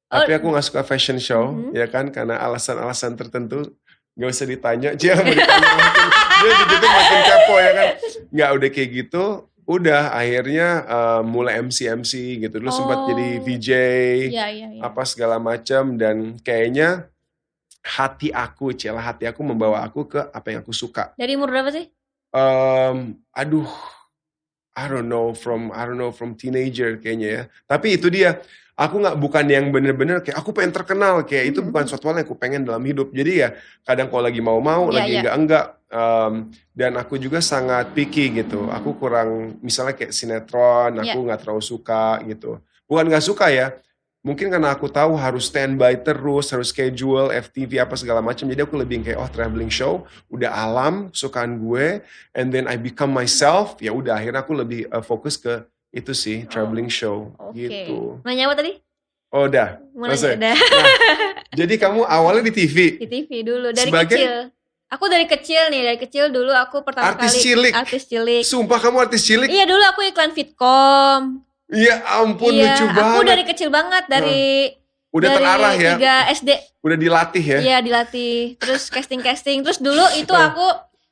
Tapi Oh. aku nggak suka fashion show, Mhm. ya kan, karena alasan-alasan tertentu. Gak usah ditanya, dia ditanya makin, dia gitu makin kepo ya kan. Nggak udah kayak gitu, udah akhirnya eh, mulai MC-MC gitu. Dulu sempat Oh. jadi VJ, Iya, iya, iya. apa segala macam dan kayaknya hati aku, cila hati aku membawa aku ke apa yang aku suka. Dari umur berapa sih? Em, aduh, I don't know from I don't know from teenager kayaknya ya. Tapi itu dia, aku nggak bukan yang bener-bener kayak aku pengen terkenal kayak itu Mhm. bukan suatu hal yang aku pengen dalam hidup. Jadi ya kadang kalau lagi mau-mau, Iya, lagi iya. enggak-enggak. Em, dan aku juga sangat picky gitu. Aku kurang misalnya kayak sinetron, aku Iya. nggak terlalu suka gitu. Bukan nggak suka ya. Mungkin karena aku tahu harus standby terus, harus schedule, FTV apa segala macam. Jadi aku lebih kayak oh traveling show, udah alam, kesukaan gue, and then I become myself. Ya udah akhirnya aku lebih uh, fokus ke itu sih traveling show Oke. gitu. Nanya apa tadi? Oh udah. Nanya udah. Nah, jadi kamu awalnya di TV. di TV dulu dari Sebagai- kecil. Aku dari kecil nih, dari kecil dulu aku pertama Artis kali cilik. artis cilik. Sumpah kamu artis cilik. Iya dulu aku iklan Fitcom. Iya ampun iya, lucu aku banget. dari kecil banget dari Udah dari terarah ya. 3 SD. Udah dilatih ya. Iya dilatih. Terus casting-casting. Terus dulu itu Hmm. aku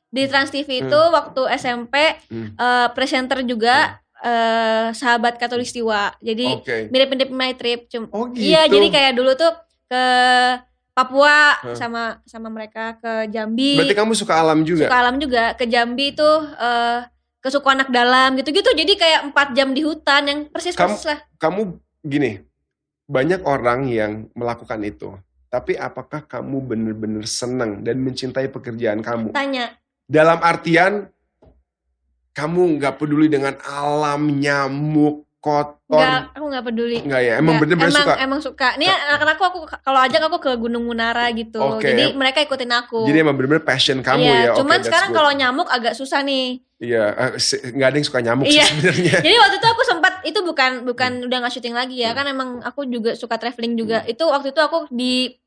di Trans TV itu waktu SMP Hmm. eh, presenter juga eh, sahabat Katulistiwa. Jadi Oke. mirip-mirip My Trip. Cum- Oh gitu. Iya, jadi kayak dulu tuh ke Papua Hmm. sama sama mereka ke Jambi. Berarti kamu suka alam juga. suka alam juga ke Jambi itu eh ke suku anak dalam gitu-gitu jadi kayak empat jam di hutan yang persis persis lah kamu gini, banyak orang yang melakukan itu. Tapi apakah kamu benar-benar senang dan mencintai pekerjaan kamu? tanya Dalam artian, kamu nggak peduli dengan alam, nyamuk, kotor. nggak aku nggak peduli Nggak ya? Emang bener-bener emang, suka? emang suka nih anak-anak aku aku kalau ajak aku ke Gunung Munara gitu Oke. jadi mereka ikutin aku Jadi emang bener-bener passion kamu iya, ya? Cuman sekarang kalau nyamuk agak susah nih Iya, se- nggak ada yang suka nyamuk Iya. sih sebenarnya. jadi waktu itu aku sempat itu bukan bukan Hmm. udah nggak syuting lagi ya kan emang aku juga suka traveling juga itu waktu itu aku di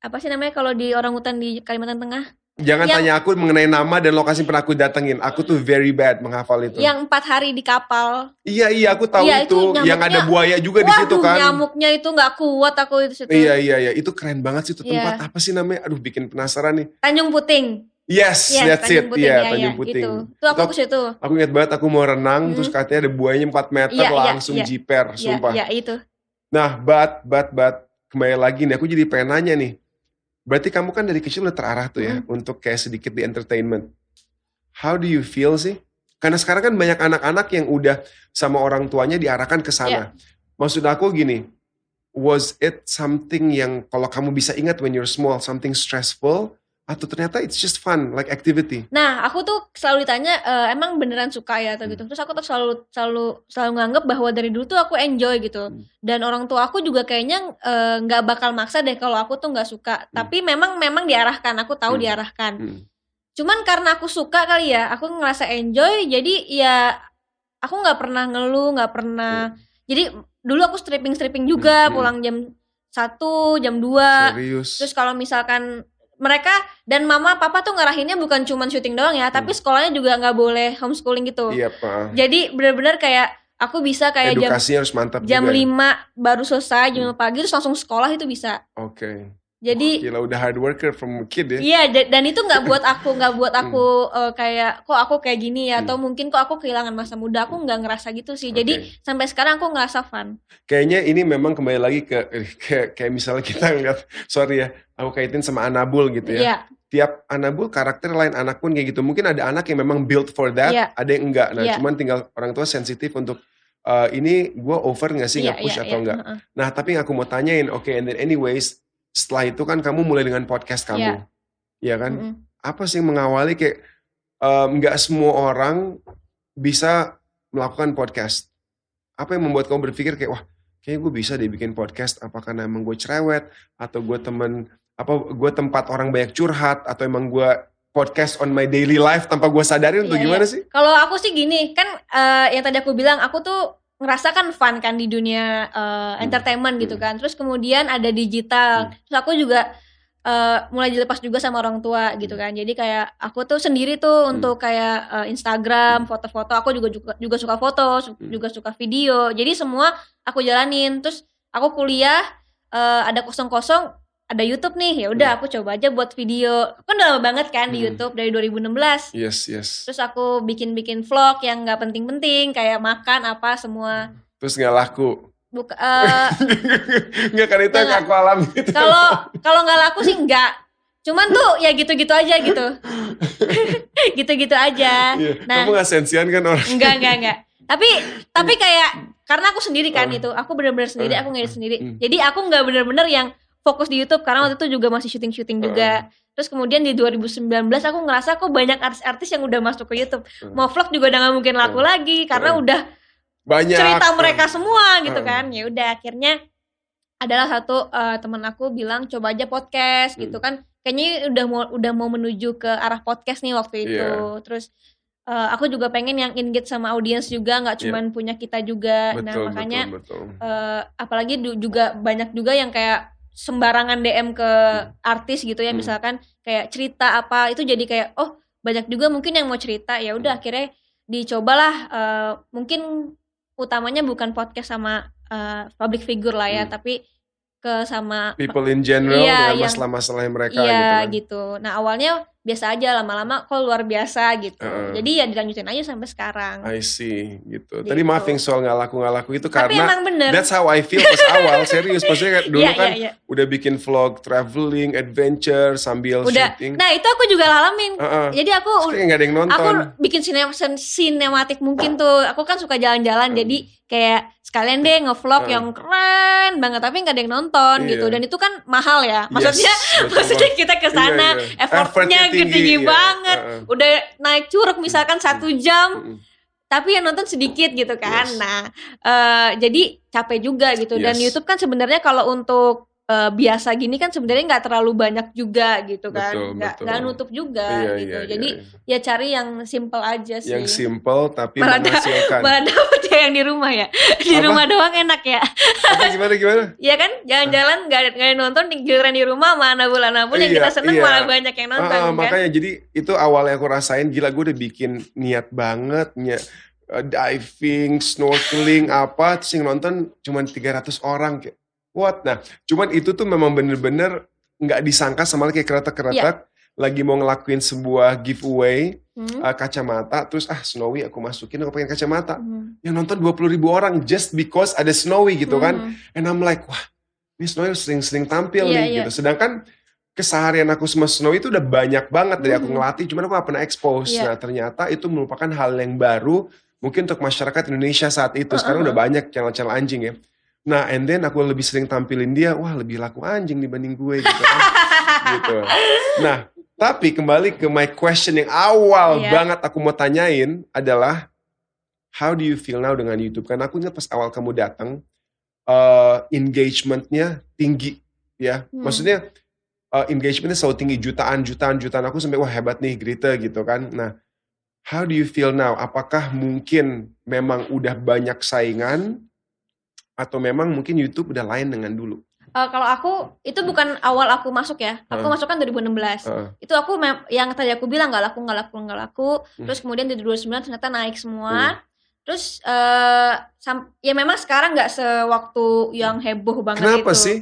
apa sih namanya kalau di orang hutan di Kalimantan Tengah Jangan Yang- tanya aku mengenai nama dan lokasi pernah aku datengin. Aku tuh very bad menghafal itu. yang empat hari di kapal Iya, iya, aku tahu Iya, itu itu. Yang ada buaya juga di situ kan. nyamuknya itu nggak kuat aku itu situ. Iya iya iya itu keren banget sih itu Iya. tempat apa sih namanya? Aduh bikin penasaran nih. Tanjung Puting. Yes, Yes, that's it. Tanjung Puting. Iya ya, Tanjung ya, Puting. Itu. Tuh aku Itu ke situ. Aku ingat banget aku mau renang Hmm. terus katanya ada buayanya 4 meter Iya, iya, langsung iya. jiper, Iya, sumpah. iya itu. Nah, but but but kembali lagi nih aku jadi pengen nanya nih. Berarti kamu kan dari kecil udah terarah tuh ya Hmm. untuk kayak sedikit di entertainment. How do you feel sih? Karena sekarang kan banyak anak-anak yang udah sama orang tuanya diarahkan ke sana. Maksud aku gini, was it something yang kalau kamu bisa ingat when you're small, something stressful atau ternyata it's just fun like activity? Nah, aku tuh selalu ditanya e, emang beneran suka ya atau Hmm. gitu. Terus aku tuh selalu selalu selalu nganggep bahwa dari dulu tuh aku enjoy gitu. Hmm. Dan orang tua aku juga kayaknya eh, nggak bakal maksa deh kalau aku tuh nggak suka. Tapi memang memang diarahkan. Aku tahu Hmm. diarahkan. Hmm. Cuman karena aku suka kali ya, aku ngerasa enjoy. Jadi ya aku nggak pernah ngeluh, nggak pernah. Jadi dulu aku stripping stripping juga, Hmm. pulang jam satu, jam 2 Serius. Terus kalau misalkan mereka dan mama papa tuh ngarahinnya bukan cuma syuting doang ya tapi sekolahnya juga nggak boleh homeschooling gitu Iya, Pak. jadi bener-bener kayak aku bisa kayak jam Edukasinya harus mantap jam juga. ya. 5 baru selesai jam 5 pagi terus langsung sekolah itu bisa Oke. Jadi Gila udah hard worker from kid ya. Iya, da- dan itu nggak buat aku, nggak buat aku eh, kayak kok aku kayak gini ya, atau mungkin kok aku kehilangan masa muda. Aku nggak ngerasa gitu sih. Jadi Oke. sampai sekarang aku ngerasa fun. Kayaknya ini memang kembali lagi ke kayak, kayak misalnya kita ngeliat, sorry ya, aku kaitin sama Anabul gitu ya. Iya, Tiap Anabul karakter lain anak pun kayak gitu. Mungkin ada anak yang memang built for that, Iya. ada yang enggak. Nah, Iya. cuman tinggal orang tua sensitif untuk eh, ini gue over nggak sih iya, nge-push iya, atau iya. enggak. Heeh. Nah, tapi yang aku mau tanyain, oke, and then anyways, setelah itu kan kamu mulai dengan podcast kamu, Iya kan? Mm-mm. Apa sih yang mengawali kayak nggak semua orang bisa melakukan podcast? Apa yang membuat kamu berpikir kayak wah, kayaknya gue bisa deh bikin podcast? Apakah karena emang gue cerewet atau gue temen apa gue tempat orang banyak curhat atau emang gue podcast on my daily life tanpa gue sadarin atau Iya, gimana sih? Kalau aku sih gini, kan eh, yang tadi aku bilang, aku tuh ngerasakan fun kan di dunia eh, entertainment gitu Hmm. kan. Terus kemudian ada digital. Hmm. Terus aku juga eh, mulai dilepas juga sama orang tua gitu Hmm. kan. Jadi kayak aku tuh sendiri tuh Hmm. untuk kayak eh, Instagram, foto-foto. Aku juga juga juga suka foto, su- Hmm. juga suka video. Jadi semua aku jalanin. Terus aku kuliah eh, ada kosong-kosong ada YouTube nih ya udah Hmm. aku coba aja buat video kan udah lama banget kan di Hmm. YouTube dari 2016 Yes, yes. Terus aku bikin-bikin vlog yang nggak penting-penting kayak makan apa semua. Terus nggak laku. Buka eh, nggak kan itu yang Nggak. aku alami. kalau kalau nggak laku sih nggak. Cuman tuh ya gitu-gitu aja gitu. gitu-gitu aja. Iya. Nah. Kamu nggak sensian kan orang? Enggak, enggak, enggak. Tapi tapi kayak karena aku sendiri kan Oh. itu, aku bener-bener sendiri, Oh. aku ngedit sendiri. Hmm. Jadi aku nggak bener-bener yang fokus di YouTube karena waktu itu juga masih syuting-syuting juga. Terus kemudian di 2019 aku ngerasa kok banyak artis-artis yang udah masuk ke YouTube. Hmm. Mau vlog juga udah nggak mungkin laku Hmm. lagi karena Hmm. udah Banyak. cerita mereka semua gitu Hmm. kan ya udah akhirnya adalah satu eh, teman aku bilang coba aja podcast Hmm. gitu kan kayaknya udah mau udah mau menuju ke arah podcast nih waktu itu Iya. terus eh, aku juga pengen yang engage sama audiens juga nggak Iya. cuman punya kita juga nah Betul, makanya betul, betul. eh, apalagi du- juga banyak juga yang kayak sembarangan DM ke artis gitu ya Hmm. misalkan kayak cerita apa itu jadi kayak oh banyak juga mungkin yang mau cerita ya udah Hmm. akhirnya dicobalah eh, mungkin utamanya bukan podcast sama eh, public figure lah ya Hmm. tapi ke sama People in general Iya, dengan yang- masalah-masalah mereka iya gitu kan. gitu nah awalnya biasa aja lama-lama kok luar biasa gitu Heeh. jadi ya dilanjutin aja sampai sekarang I see gitu. Tadi Gitu. maaf yang soal nggak laku nggak laku itu tapi karena emang bener that's how I feel pas awal serius maksudnya kan dulu Iya, kan iya, iya. udah bikin vlog traveling adventure sambil udah syuting. nah itu aku juga ngalamin Heeh. jadi aku nggak ada yang nonton. aku bikin sinem sinematik mungkin tuh aku kan suka jalan-jalan Hmm. jadi kayak sekalian deh ngevlog Hmm. yang keren banget tapi nggak ada yang nonton Iya. gitu dan itu kan mahal ya maksudnya Yes, maksudnya kita ke sana Iya, iya. effortnya Gede tinggi, iya. banget Heeh. udah naik curug misalkan satu jam Mm-mm. tapi yang nonton sedikit gitu kan Yes. nah eh, jadi capek juga gitu dan Yes. YouTube kan sebenarnya kalau untuk eh, biasa gini kan sebenarnya nggak terlalu banyak juga gitu kan nggak nutup juga Iya, gitu iya, jadi iya. ya cari yang simple aja sih yang simple tapi Malah da- menghasilkan. malah dapet ya yang di rumah ya di Apa? rumah doang enak ya Apa gimana gimana? ya kan jalan-jalan nggak nggak ada yang nonton giliran di rumah mana bulan pun yang Iya, kita seneng iya. malah banyak yang nonton Ah, kan makanya jadi itu awalnya aku rasain gila gue udah bikin niat banget ny- eh, diving, snorkeling apa terus yang nonton cuma 300 orang kayak what nah cuman itu tuh memang bener-bener nggak disangka sama kayak kretek-kretek lagi mau ngelakuin sebuah giveaway Hmm. eh, kacamata terus ah Snowy aku masukin aku pengen kacamata Hmm. yang nonton 20 ribu orang just because ada Snowy gitu kan Hmm. And I'm like, wah, ini Snowy sering-sering tampil Iya, nih iya. gitu. Sedangkan keseharian aku sama Snowy itu udah banyak banget dari aku Mhm. ngelatih, cuman aku gak pernah expose. Iya. Nah ternyata itu merupakan hal yang baru mungkin untuk masyarakat Indonesia saat itu. Sekarang Uh-uh. udah banyak channel-channel anjing ya. Nah, and then aku lebih sering tampilin dia, wah lebih laku anjing dibanding gue gitu kan. gitu. Nah, tapi kembali ke my question yang awal Iya. banget aku mau tanyain adalah how do you feel now dengan YouTube? Karena aku ingat pas awal kamu datang, eh, engagementnya tinggi ya. Hmm. Maksudnya eh, engagementnya selalu tinggi jutaan, jutaan, jutaan. Aku sampai wah hebat nih Grita gitu kan. Nah, how do you feel now? Apakah mungkin memang udah banyak saingan atau memang mungkin YouTube udah lain dengan dulu? Eh, kalau aku itu bukan awal aku masuk ya. Aku Heeh. masuk kan 2016. Heeh. Itu aku yang tadi aku bilang nggak laku nggak laku nggak laku. Hmm. Terus kemudian di 2009 ternyata naik semua. Terus eh sam- ya memang sekarang nggak sewaktu yang heboh banget Kenapa itu. sih?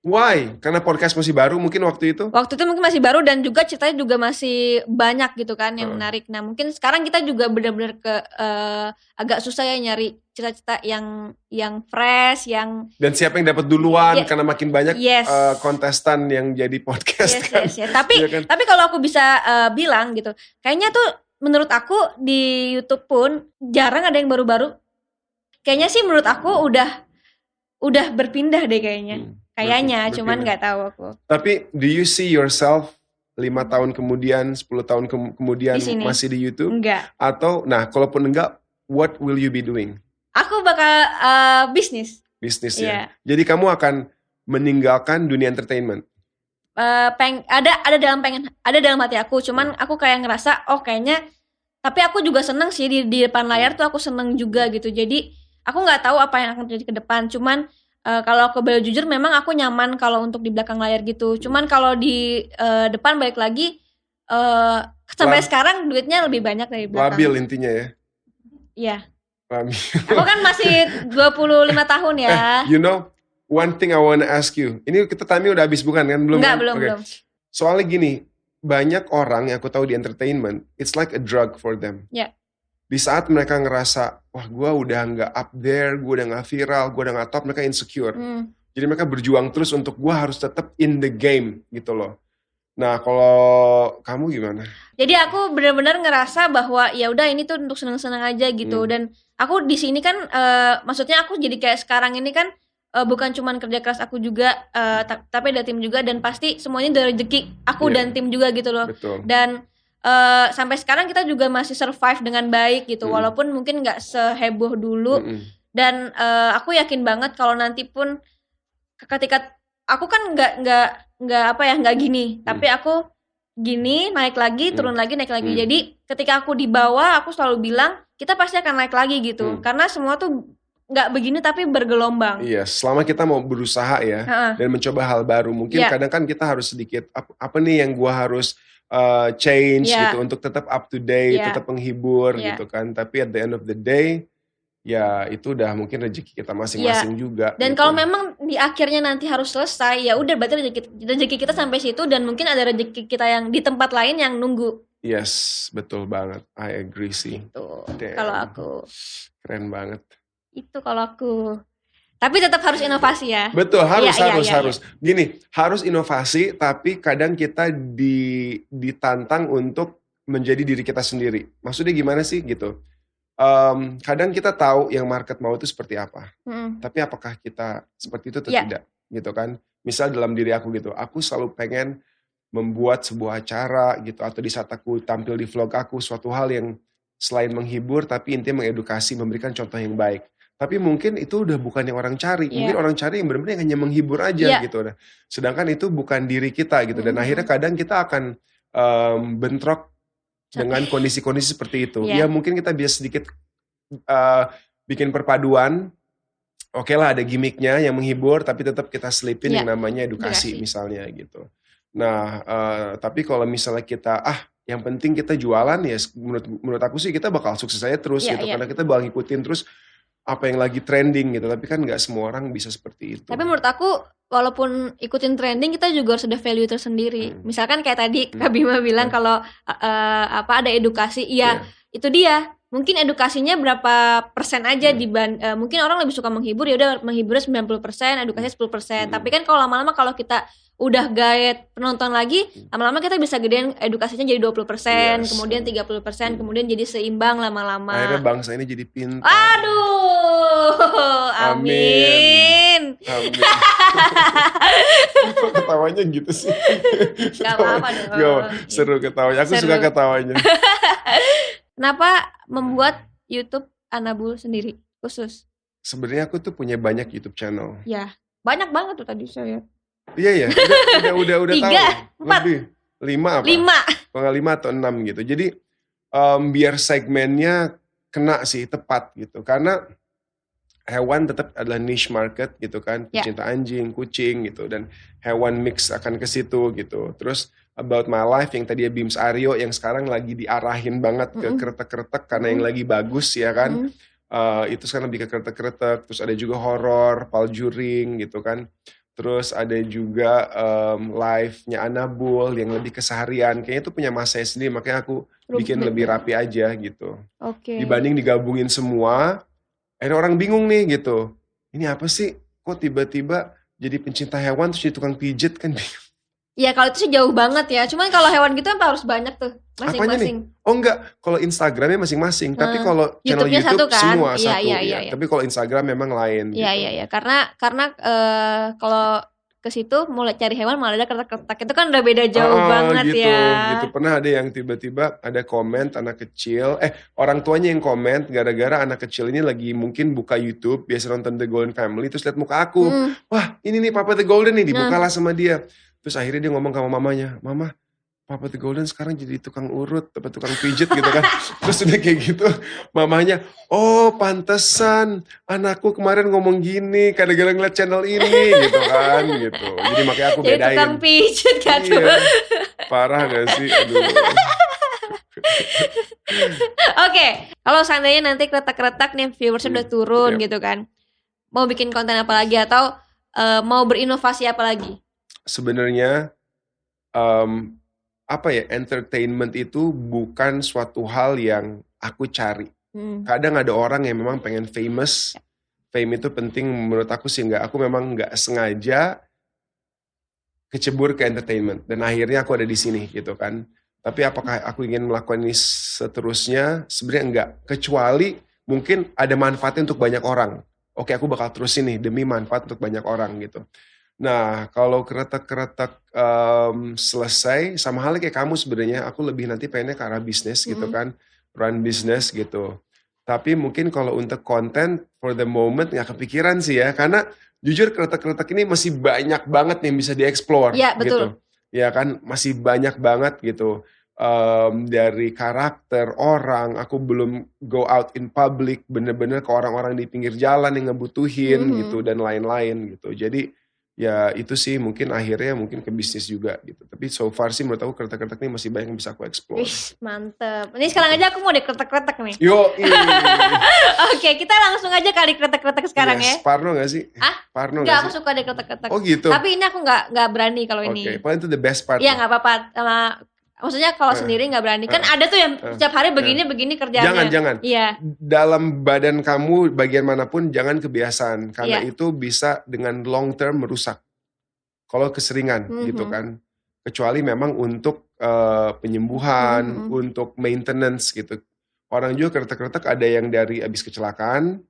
Why? Karena podcast masih baru mungkin waktu itu. Waktu itu mungkin masih baru dan juga ceritanya juga masih banyak gitu kan yang Heeh. menarik. Nah mungkin sekarang kita juga benar-benar ke eh, agak susah ya nyari cerita-cerita yang yang fresh, yang Dan siapa yang dapat duluan Ya. karena makin banyak yes, eh, kontestan yang jadi podcast yes, kan. yes, yes. Tapi Iya kan? tapi kalau aku bisa eh, bilang gitu, kayaknya tuh menurut aku di YouTube pun jarang ada yang baru-baru. Kayaknya sih menurut aku udah udah berpindah deh kayaknya. Hmm, Kayaknya, cuman nggak tahu aku. Tapi do you see yourself lima tahun kemudian, 10 tahun ke- kemudian Di sini. masih di YouTube? Enggak. Atau, nah kalaupun enggak, what will you be doing? Aku bakal eh, bisnis. Bisnis Iya. ya. Jadi kamu akan meninggalkan dunia entertainment. Eh, peng ada ada dalam pengen ada dalam hati aku cuman aku kayak ngerasa oh kayaknya tapi aku juga seneng sih di, di depan layar tuh aku seneng juga gitu jadi aku nggak tahu apa yang akan terjadi ke depan cuman eh, kalau aku boleh jujur memang aku nyaman kalau untuk di belakang layar gitu cuman kalau di eh, depan balik lagi eh sampai Lab- sekarang duitnya lebih banyak dari belakang Labil intinya ya. Iya Labil. aku kan masih 25 tahun ya You know, one thing I wanna ask you. Ini kita time udah habis bukan kan? Belum enggak kan? belum Oke. belum Soalnya gini, banyak orang yang aku tahu di entertainment, it's like a drug for them. Ya. Di saat mereka ngerasa, wah gue udah nggak up there, gue udah nggak viral, gue udah nggak top, mereka insecure. Hmm. Jadi mereka berjuang terus untuk gue harus tetap in the game gitu loh. Nah kalau kamu gimana? Jadi aku benar-benar ngerasa bahwa ya udah ini tuh untuk seneng-seneng aja gitu Hmm. dan aku di sini kan eh, maksudnya aku jadi kayak sekarang ini kan eh, bukan cuman kerja keras aku juga ta- tapi ada tim juga dan pasti semuanya dari rezeki aku Iya. dan tim juga gitu loh. Betul. Dan eh, sampai sekarang kita juga masih survive dengan baik gitu Hmm. walaupun mungkin nggak seheboh dulu Mm-mm. dan eh, aku yakin banget kalau nanti pun ketika aku kan nggak nggak nggak apa ya nggak gini tapi aku gini naik lagi Hmm. turun lagi naik lagi Hmm. jadi ketika aku di bawah aku selalu bilang kita pasti akan naik lagi gitu Hmm. karena semua tuh nggak begini tapi bergelombang Iya, selama kita mau berusaha ya Heeh. dan mencoba hal baru, mungkin Iya. kadang kan kita harus sedikit apa, apa nih yang gua harus uh, change Iya. gitu untuk tetap up to date, Iya. tetap menghibur Iya. gitu kan. Tapi at the end of the day, ya itu udah mungkin rezeki kita masing-masing juga. dan gitu. kalau memang di akhirnya nanti harus selesai ya udah berarti rezeki, rezeki kita sampai situ dan mungkin ada rezeki kita yang di tempat lain yang nunggu yes, betul banget, I agree sih, Damn. kalau aku keren banget. itu kalau aku tapi tetap harus inovasi ya Betul, harus Iya, iya, harus iya, harus. Gini, harus inovasi tapi kadang kita di ditantang untuk menjadi diri kita sendiri. Maksudnya gimana sih gitu? Em, kadang kita tahu yang market mau itu seperti apa, Mm-mm. tapi apakah kita seperti itu atau Iya. tidak, gitu kan? Misal dalam diri aku gitu, aku selalu pengen membuat sebuah acara gitu atau di saat aku tampil di vlog aku suatu hal yang selain menghibur tapi intinya mengedukasi, memberikan contoh yang baik. Tapi mungkin itu udah bukan yang orang cari. Mungkin Iya. orang cari yang benar-benar hanya menghibur aja Iya. gitu. Nah, sedangkan itu bukan diri kita gitu. Dan Mhm. akhirnya kadang kita akan em, bentrok dengan kondisi-kondisi seperti itu. Iya. Ya mungkin kita bisa sedikit eh, bikin perpaduan. Oke lah ada gimmicknya yang menghibur, tapi tetap kita selipin Iya, yang namanya edukasi, edukasi. misalnya gitu. Nah, eh, tapi kalau misalnya kita ah yang penting kita jualan ya menurut menurut aku sih kita bakal sukses aja terus Iya, gitu iya. karena kita bakal ngikutin terus apa yang lagi trending gitu. Tapi kan nggak semua orang bisa seperti itu. Tapi menurut aku walaupun ikutin trending kita juga harus ada value tersendiri. Hmm. Misalkan kayak tadi Hmm. Kak Bima bilang Hmm. kalau eh, apa ada edukasi, iya Iya. itu dia. Mungkin edukasinya berapa persen aja Hmm. diban eh, mungkin orang lebih suka menghibur ya udah menghiburnya 90%, edukasinya 10%. Hmm. Tapi kan kalau lama-lama kalau kita udah gaet penonton lagi, Hmm. lama-lama kita bisa gedein edukasinya jadi 20%, Yes. kemudian 30%, Hmm. kemudian jadi seimbang lama-lama. Akhirnya bangsa ini jadi pintar. Aduh, amin. Amin. Ketawanya gitu sih? Gak apa-apa dong. Gak apa, seru ketawanya. Aku Seru. suka ketawanya. Kenapa membuat YouTube Anabul sendiri khusus? Sebenarnya aku tuh punya banyak YouTube channel. Ya, banyak banget tuh tadi saya. Iya ya, udah udah udah, udah Tiga, tahu. empat. Lebih. Lima apa? Lima. Kalau nggak lima atau enam gitu. Jadi em, biar segmennya kena sih tepat gitu. Karena hewan tetap adalah niche market gitu kan, Ya. pecinta anjing, kucing gitu dan hewan mix akan ke situ gitu. Terus About My Life yang tadi Bims Aryo yang sekarang lagi diarahin banget ke Mm-mm. kretek-kretek karena yang lagi bagus ya kan. Mm. Eh, itu sekarang lebih ke kretek-kretek, terus ada juga horor, paljuring gitu kan. Terus ada juga em, live-nya Anabul yang lebih keseharian. Kayaknya itu punya masanya sendiri, makanya aku bikin Rumit. lebih rapi aja gitu. Oke. Dibanding digabungin semua, akhirnya orang bingung nih gitu. Ini apa sih? Kok tiba-tiba jadi pencinta hewan terus jadi tukang pijet kan? bingung. Ya kalau itu sih jauh banget ya. Cuman kalau hewan gitu kan harus banyak tuh masing-masing. Oh enggak, kalau Instagramnya masing-masing. Tapi Hmm, kalau channel YouTube satu kan? semua Iya, satu. iya, ya. iya, iya. Tapi kalau Instagram memang lain. Iya gitu. iya iya. Karena karena eh, kalau ke situ mulai cari hewan malah ada kertak-kertak itu kan udah beda jauh Ah, banget gitu, ya. Gitu pernah ada yang tiba-tiba ada komen anak kecil, eh orang tuanya yang komen gara-gara anak kecil ini lagi mungkin buka YouTube biasa nonton The Golden Family terus lihat muka aku, Hmm, wah ini nih Papa The Golden nih Nah. dibukalah sama dia. Terus akhirnya dia ngomong sama mamanya, mama Papa The Golden sekarang jadi tukang urut, apa tukang pijet gitu kan. Terus udah kayak gitu, mamanya, oh pantesan anakku kemarin ngomong gini, kadang-kadang ngeliat channel ini gitu kan, gitu. Jadi makanya aku jadi bedain. tukang pijet kan tuh. Iya. Parah gak sih? Aduh. Oke, kalau seandainya nanti kereta-kereta nih viewersnya udah Hmm, turun yep. gitu kan, mau bikin konten apa lagi atau eh, mau berinovasi apa lagi? Sebenarnya em, apa ya entertainment itu bukan suatu hal yang aku cari. Hmm. Kadang ada orang yang memang pengen famous. Fame itu penting menurut aku sih nggak. Aku memang nggak sengaja kecebur ke entertainment dan akhirnya aku ada di sini gitu kan. Tapi apakah aku ingin melakukan ini seterusnya? Sebenarnya enggak. Kecuali mungkin ada manfaatnya untuk banyak orang. Oke, aku bakal terus ini demi manfaat untuk banyak orang gitu. Nah, kalau kretek-kretek em, selesai, sama halnya kayak kamu sebenarnya, aku lebih nanti pengennya ke arah bisnis gitu Mm-mm. kan, run bisnis gitu. Tapi mungkin kalau untuk konten, for the moment nggak kepikiran sih ya, karena jujur kretek-kretek ini masih banyak banget yang bisa dieksplor. Iya, betul. Gitu. Ya kan, masih banyak banget gitu. Em, dari karakter orang, aku belum go out in public, bener-bener ke orang-orang di pinggir jalan yang ngebutuhin Mhm. gitu dan lain-lain gitu. Jadi ya itu sih mungkin akhirnya mungkin ke bisnis juga gitu. Tapi so far sih menurut aku kretek-kretek ini masih banyak yang bisa aku explore. Wih, mantep. Ini sekarang aja aku mau deh kretek-kretek nih. Yo, Oke, kita langsung aja kali kretek-kretek sekarang yes. ya. Parno gak sih? Ah? Parno Enggak, gak aku sih? suka deh kretek-kretek. Oh gitu. Tapi ini aku nggak nggak berani kalau Oke, ini. paling itu the best part. Iya nggak apa-apa. Sama maksudnya kalau Eh, sendiri nggak berani. Kan eh, ada tuh yang eh, setiap hari begini begini kerjanya. Jangan, jangan. Iya. Dalam badan kamu bagian mana pun jangan kebiasaan karena Iya. itu bisa dengan long term merusak. Kalau keseringan Mhm. gitu kan. Kecuali memang untuk eh, penyembuhan, Mhm. untuk maintenance gitu. Orang juga kretek-kretek ada yang dari abis kecelakaan,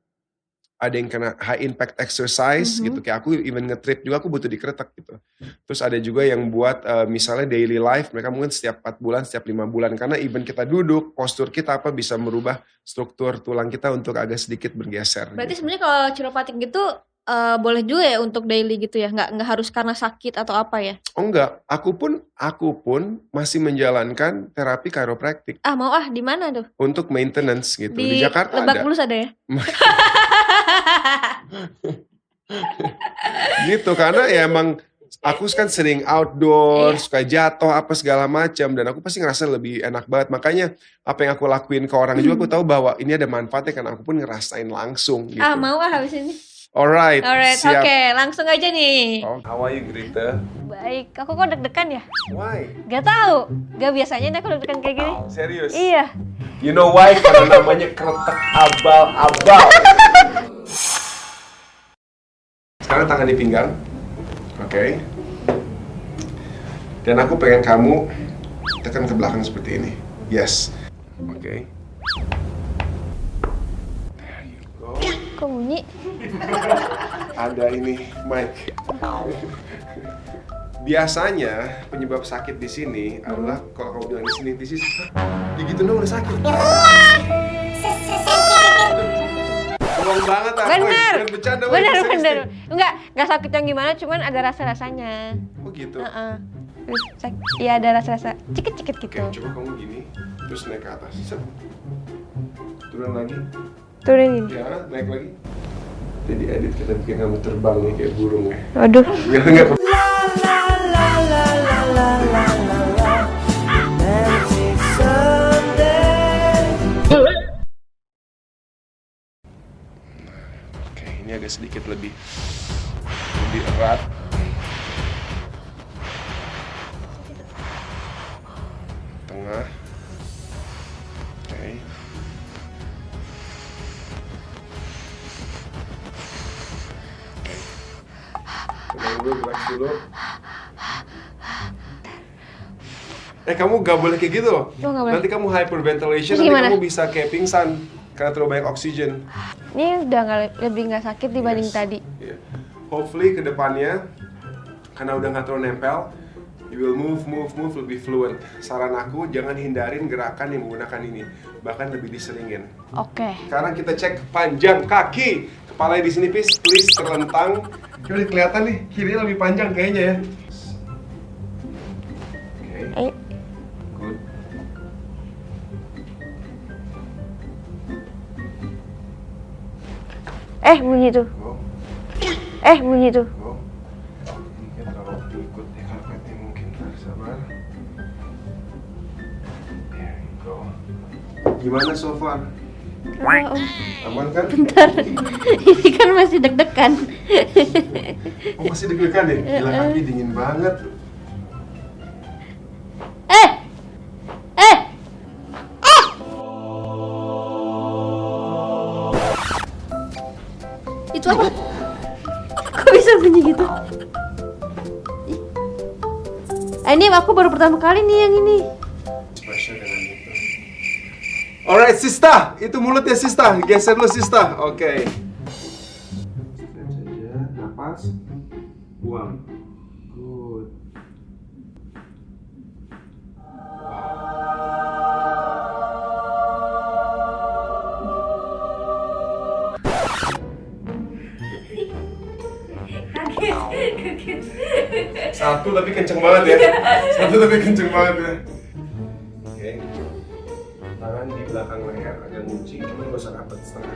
ada yang kena high impact exercise Mhm. gitu. Kayak aku even nge-trip juga aku butuh dikretek gitu. Terus ada juga yang buat eh, misalnya daily life mereka mungkin setiap 4 bulan, setiap lima bulan karena even kita duduk, postur kita apa bisa merubah struktur tulang kita untuk agak sedikit bergeser. Berarti gitu. sebenarnya kalau chiropractic gitu eh, boleh juga ya untuk daily gitu ya. Nggak nggak harus karena sakit atau apa ya. Oh enggak, aku pun aku pun masih menjalankan terapi chiropractic Ah mau ah di mana tuh? untuk maintenance gitu. Di, Di, Jakarta Lebak ada. Bulus ada ya? gitu karena ya emang aku kan sering outdoor, Iya. suka jatuh apa segala macam dan aku pasti ngerasa lebih enak banget. Makanya apa yang aku lakuin ke orang juga aku tahu bahwa ini ada manfaatnya karena aku pun ngerasain langsung gitu. Ah mau ah habis ini. Alright, Alright, oke langsung aja nih. Oh, how are you Grita? Baik, aku kok deg-degan ya? Why? Gak tahu. Gak biasanya aku deg-degan kayak gini. Serius? Iya. You know why? Karena namanya kretek abal-abal. Sekarang tangan di pinggang. Oke. Dan aku pengen kamu tekan ke belakang seperti ini. Yes. Oke. There you go. Kok bunyi? Ada ini mic. Biasanya penyebab sakit di sini adalah kalau kamu bilang di sini, di sini, digituin dong udah sakit. Bohong banget aku. Bener. Jangan bercanda. Bener, bener. Enggak, enggak sakit yang gimana, cuman ada rasa-rasanya. Oh gitu. Heeh. Iya ada rasa-rasa cikit-cikit Oke, gitu. coba kamu gini, terus naik ke atas. Turun lagi. Turunin. Ya, naik lagi. Kita diedit, kita bikin kamu terbang nih kayak burung ya. Nggak ke- Oke, ini agak sedikit lebih lebih erat. Tengah. Dulu. Eh kamu gak boleh kayak gitu loh. Oh, boleh. Nanti kamu hyperventilation, nanti gimana? kamu bisa kayak pingsan karena terlalu banyak oksigen. Ini udah nggak lebih nggak sakit dibanding Yes. tadi. Iya. Hopefully ke depannya karena udah nggak terlalu nempel, you will move, move, move lebih fluent. Saran aku jangan hindarin gerakan yang menggunakan ini, bahkan lebih diseringin. Oke. Sekarang kita cek panjang kaki. Kepalanya di sini, please, please terlentang. Coba kelihatan nih, kirinya lebih panjang kayaknya ya. Oke, Eh, good. eh bunyi tuh. Go, Eh bunyi tuh. go. Ini terlalu ikut karpetnya mungkin. Sabar. There you go. Gimana so far? Oh, Aman kan? bentar. Ini kan masih deg-degan. Oh masih deg-degan ya? Gila kaki dingin banget. eh. Eh. Eh. Itu apa? Kok bisa bunyi gitu? Eh, ini aku baru pertama kali nih yang ini. Alright, Sista. Itu mulutnya Sista. Geser dulu Sista. Oke. Napas. Buang. Good. Satu tapi kenceng banget ya. Satu tapi kenceng banget ya. Ngunci, cuma nggak usah rapat setengah.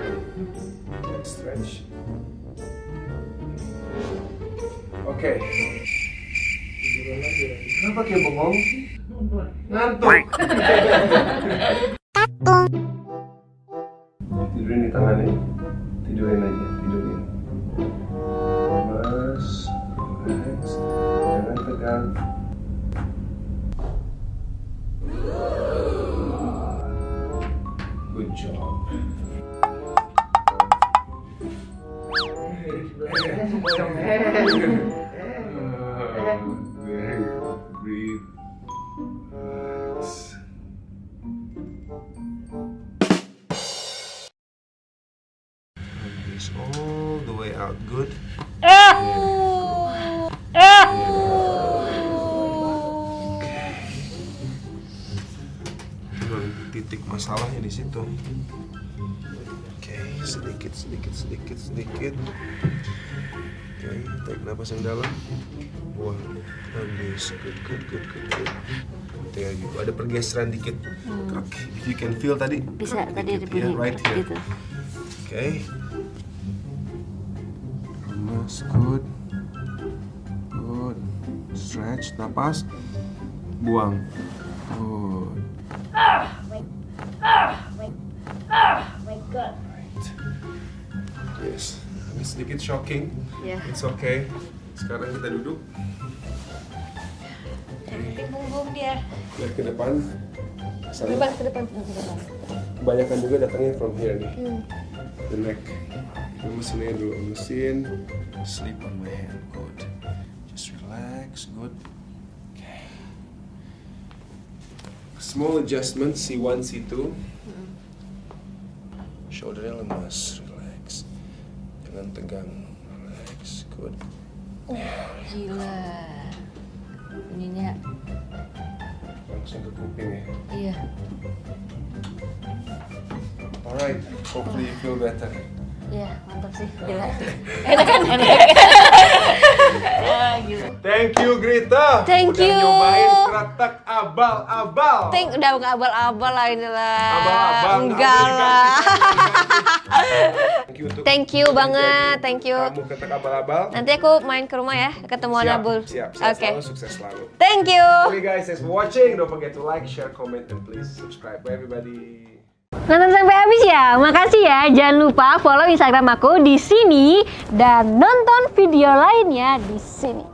Next stretch. Oke. Tiduran lagi. Kenapa kayak bengong? Habis. Good, good, good, good, good. There you go. Ada pergeseran dikit kaki. If you can feel tadi. Bisa tadi ada Dikit, bunyi ya, right here. gitu. Oke. Lemas, good. Good. Stretch, napas. Buang. Good. Right. Yes. Ini sedikit shocking. Ya. It's okay. Sekarang kita duduk. Lihat ke depan. Sana. Depan ke depan ke depan. Kebanyakan juga datangnya from here nih. Hmm. The neck. Lemesin aja dulu. Lemesin. Sleep on my hand. Good. Just relax. Good. Okay. Small adjustment. C1, C2. Shouldernya lemas. Relax. Jangan tegang. Relax. Good. Gila. Bunyinya Langsung ke kuping ya. iya. Alright. Hopefully you feel better. Iya, mantap sih. Gila. Enak kan? Enak. Kan? Ah, thank you Greta. Thank you. nyobain kretek abal-abal. Thank udah enggak abal-abal lah ini lah. Abal-abal. Enggak lah. Thank you, thank you banget, thank you. Kamu abal-abal. Nanti aku main ke rumah ya, ketemu siap, Anabul. Siap, siap. Oke. Okay. Sukses selalu. Thank you. Okay guys, thanks for watching. Don't forget to like, share, comment, and please subscribe. Bye everybody. Nonton sampai habis ya. Makasih ya. Jangan lupa follow Instagram aku di sini dan nonton video lainnya di sini.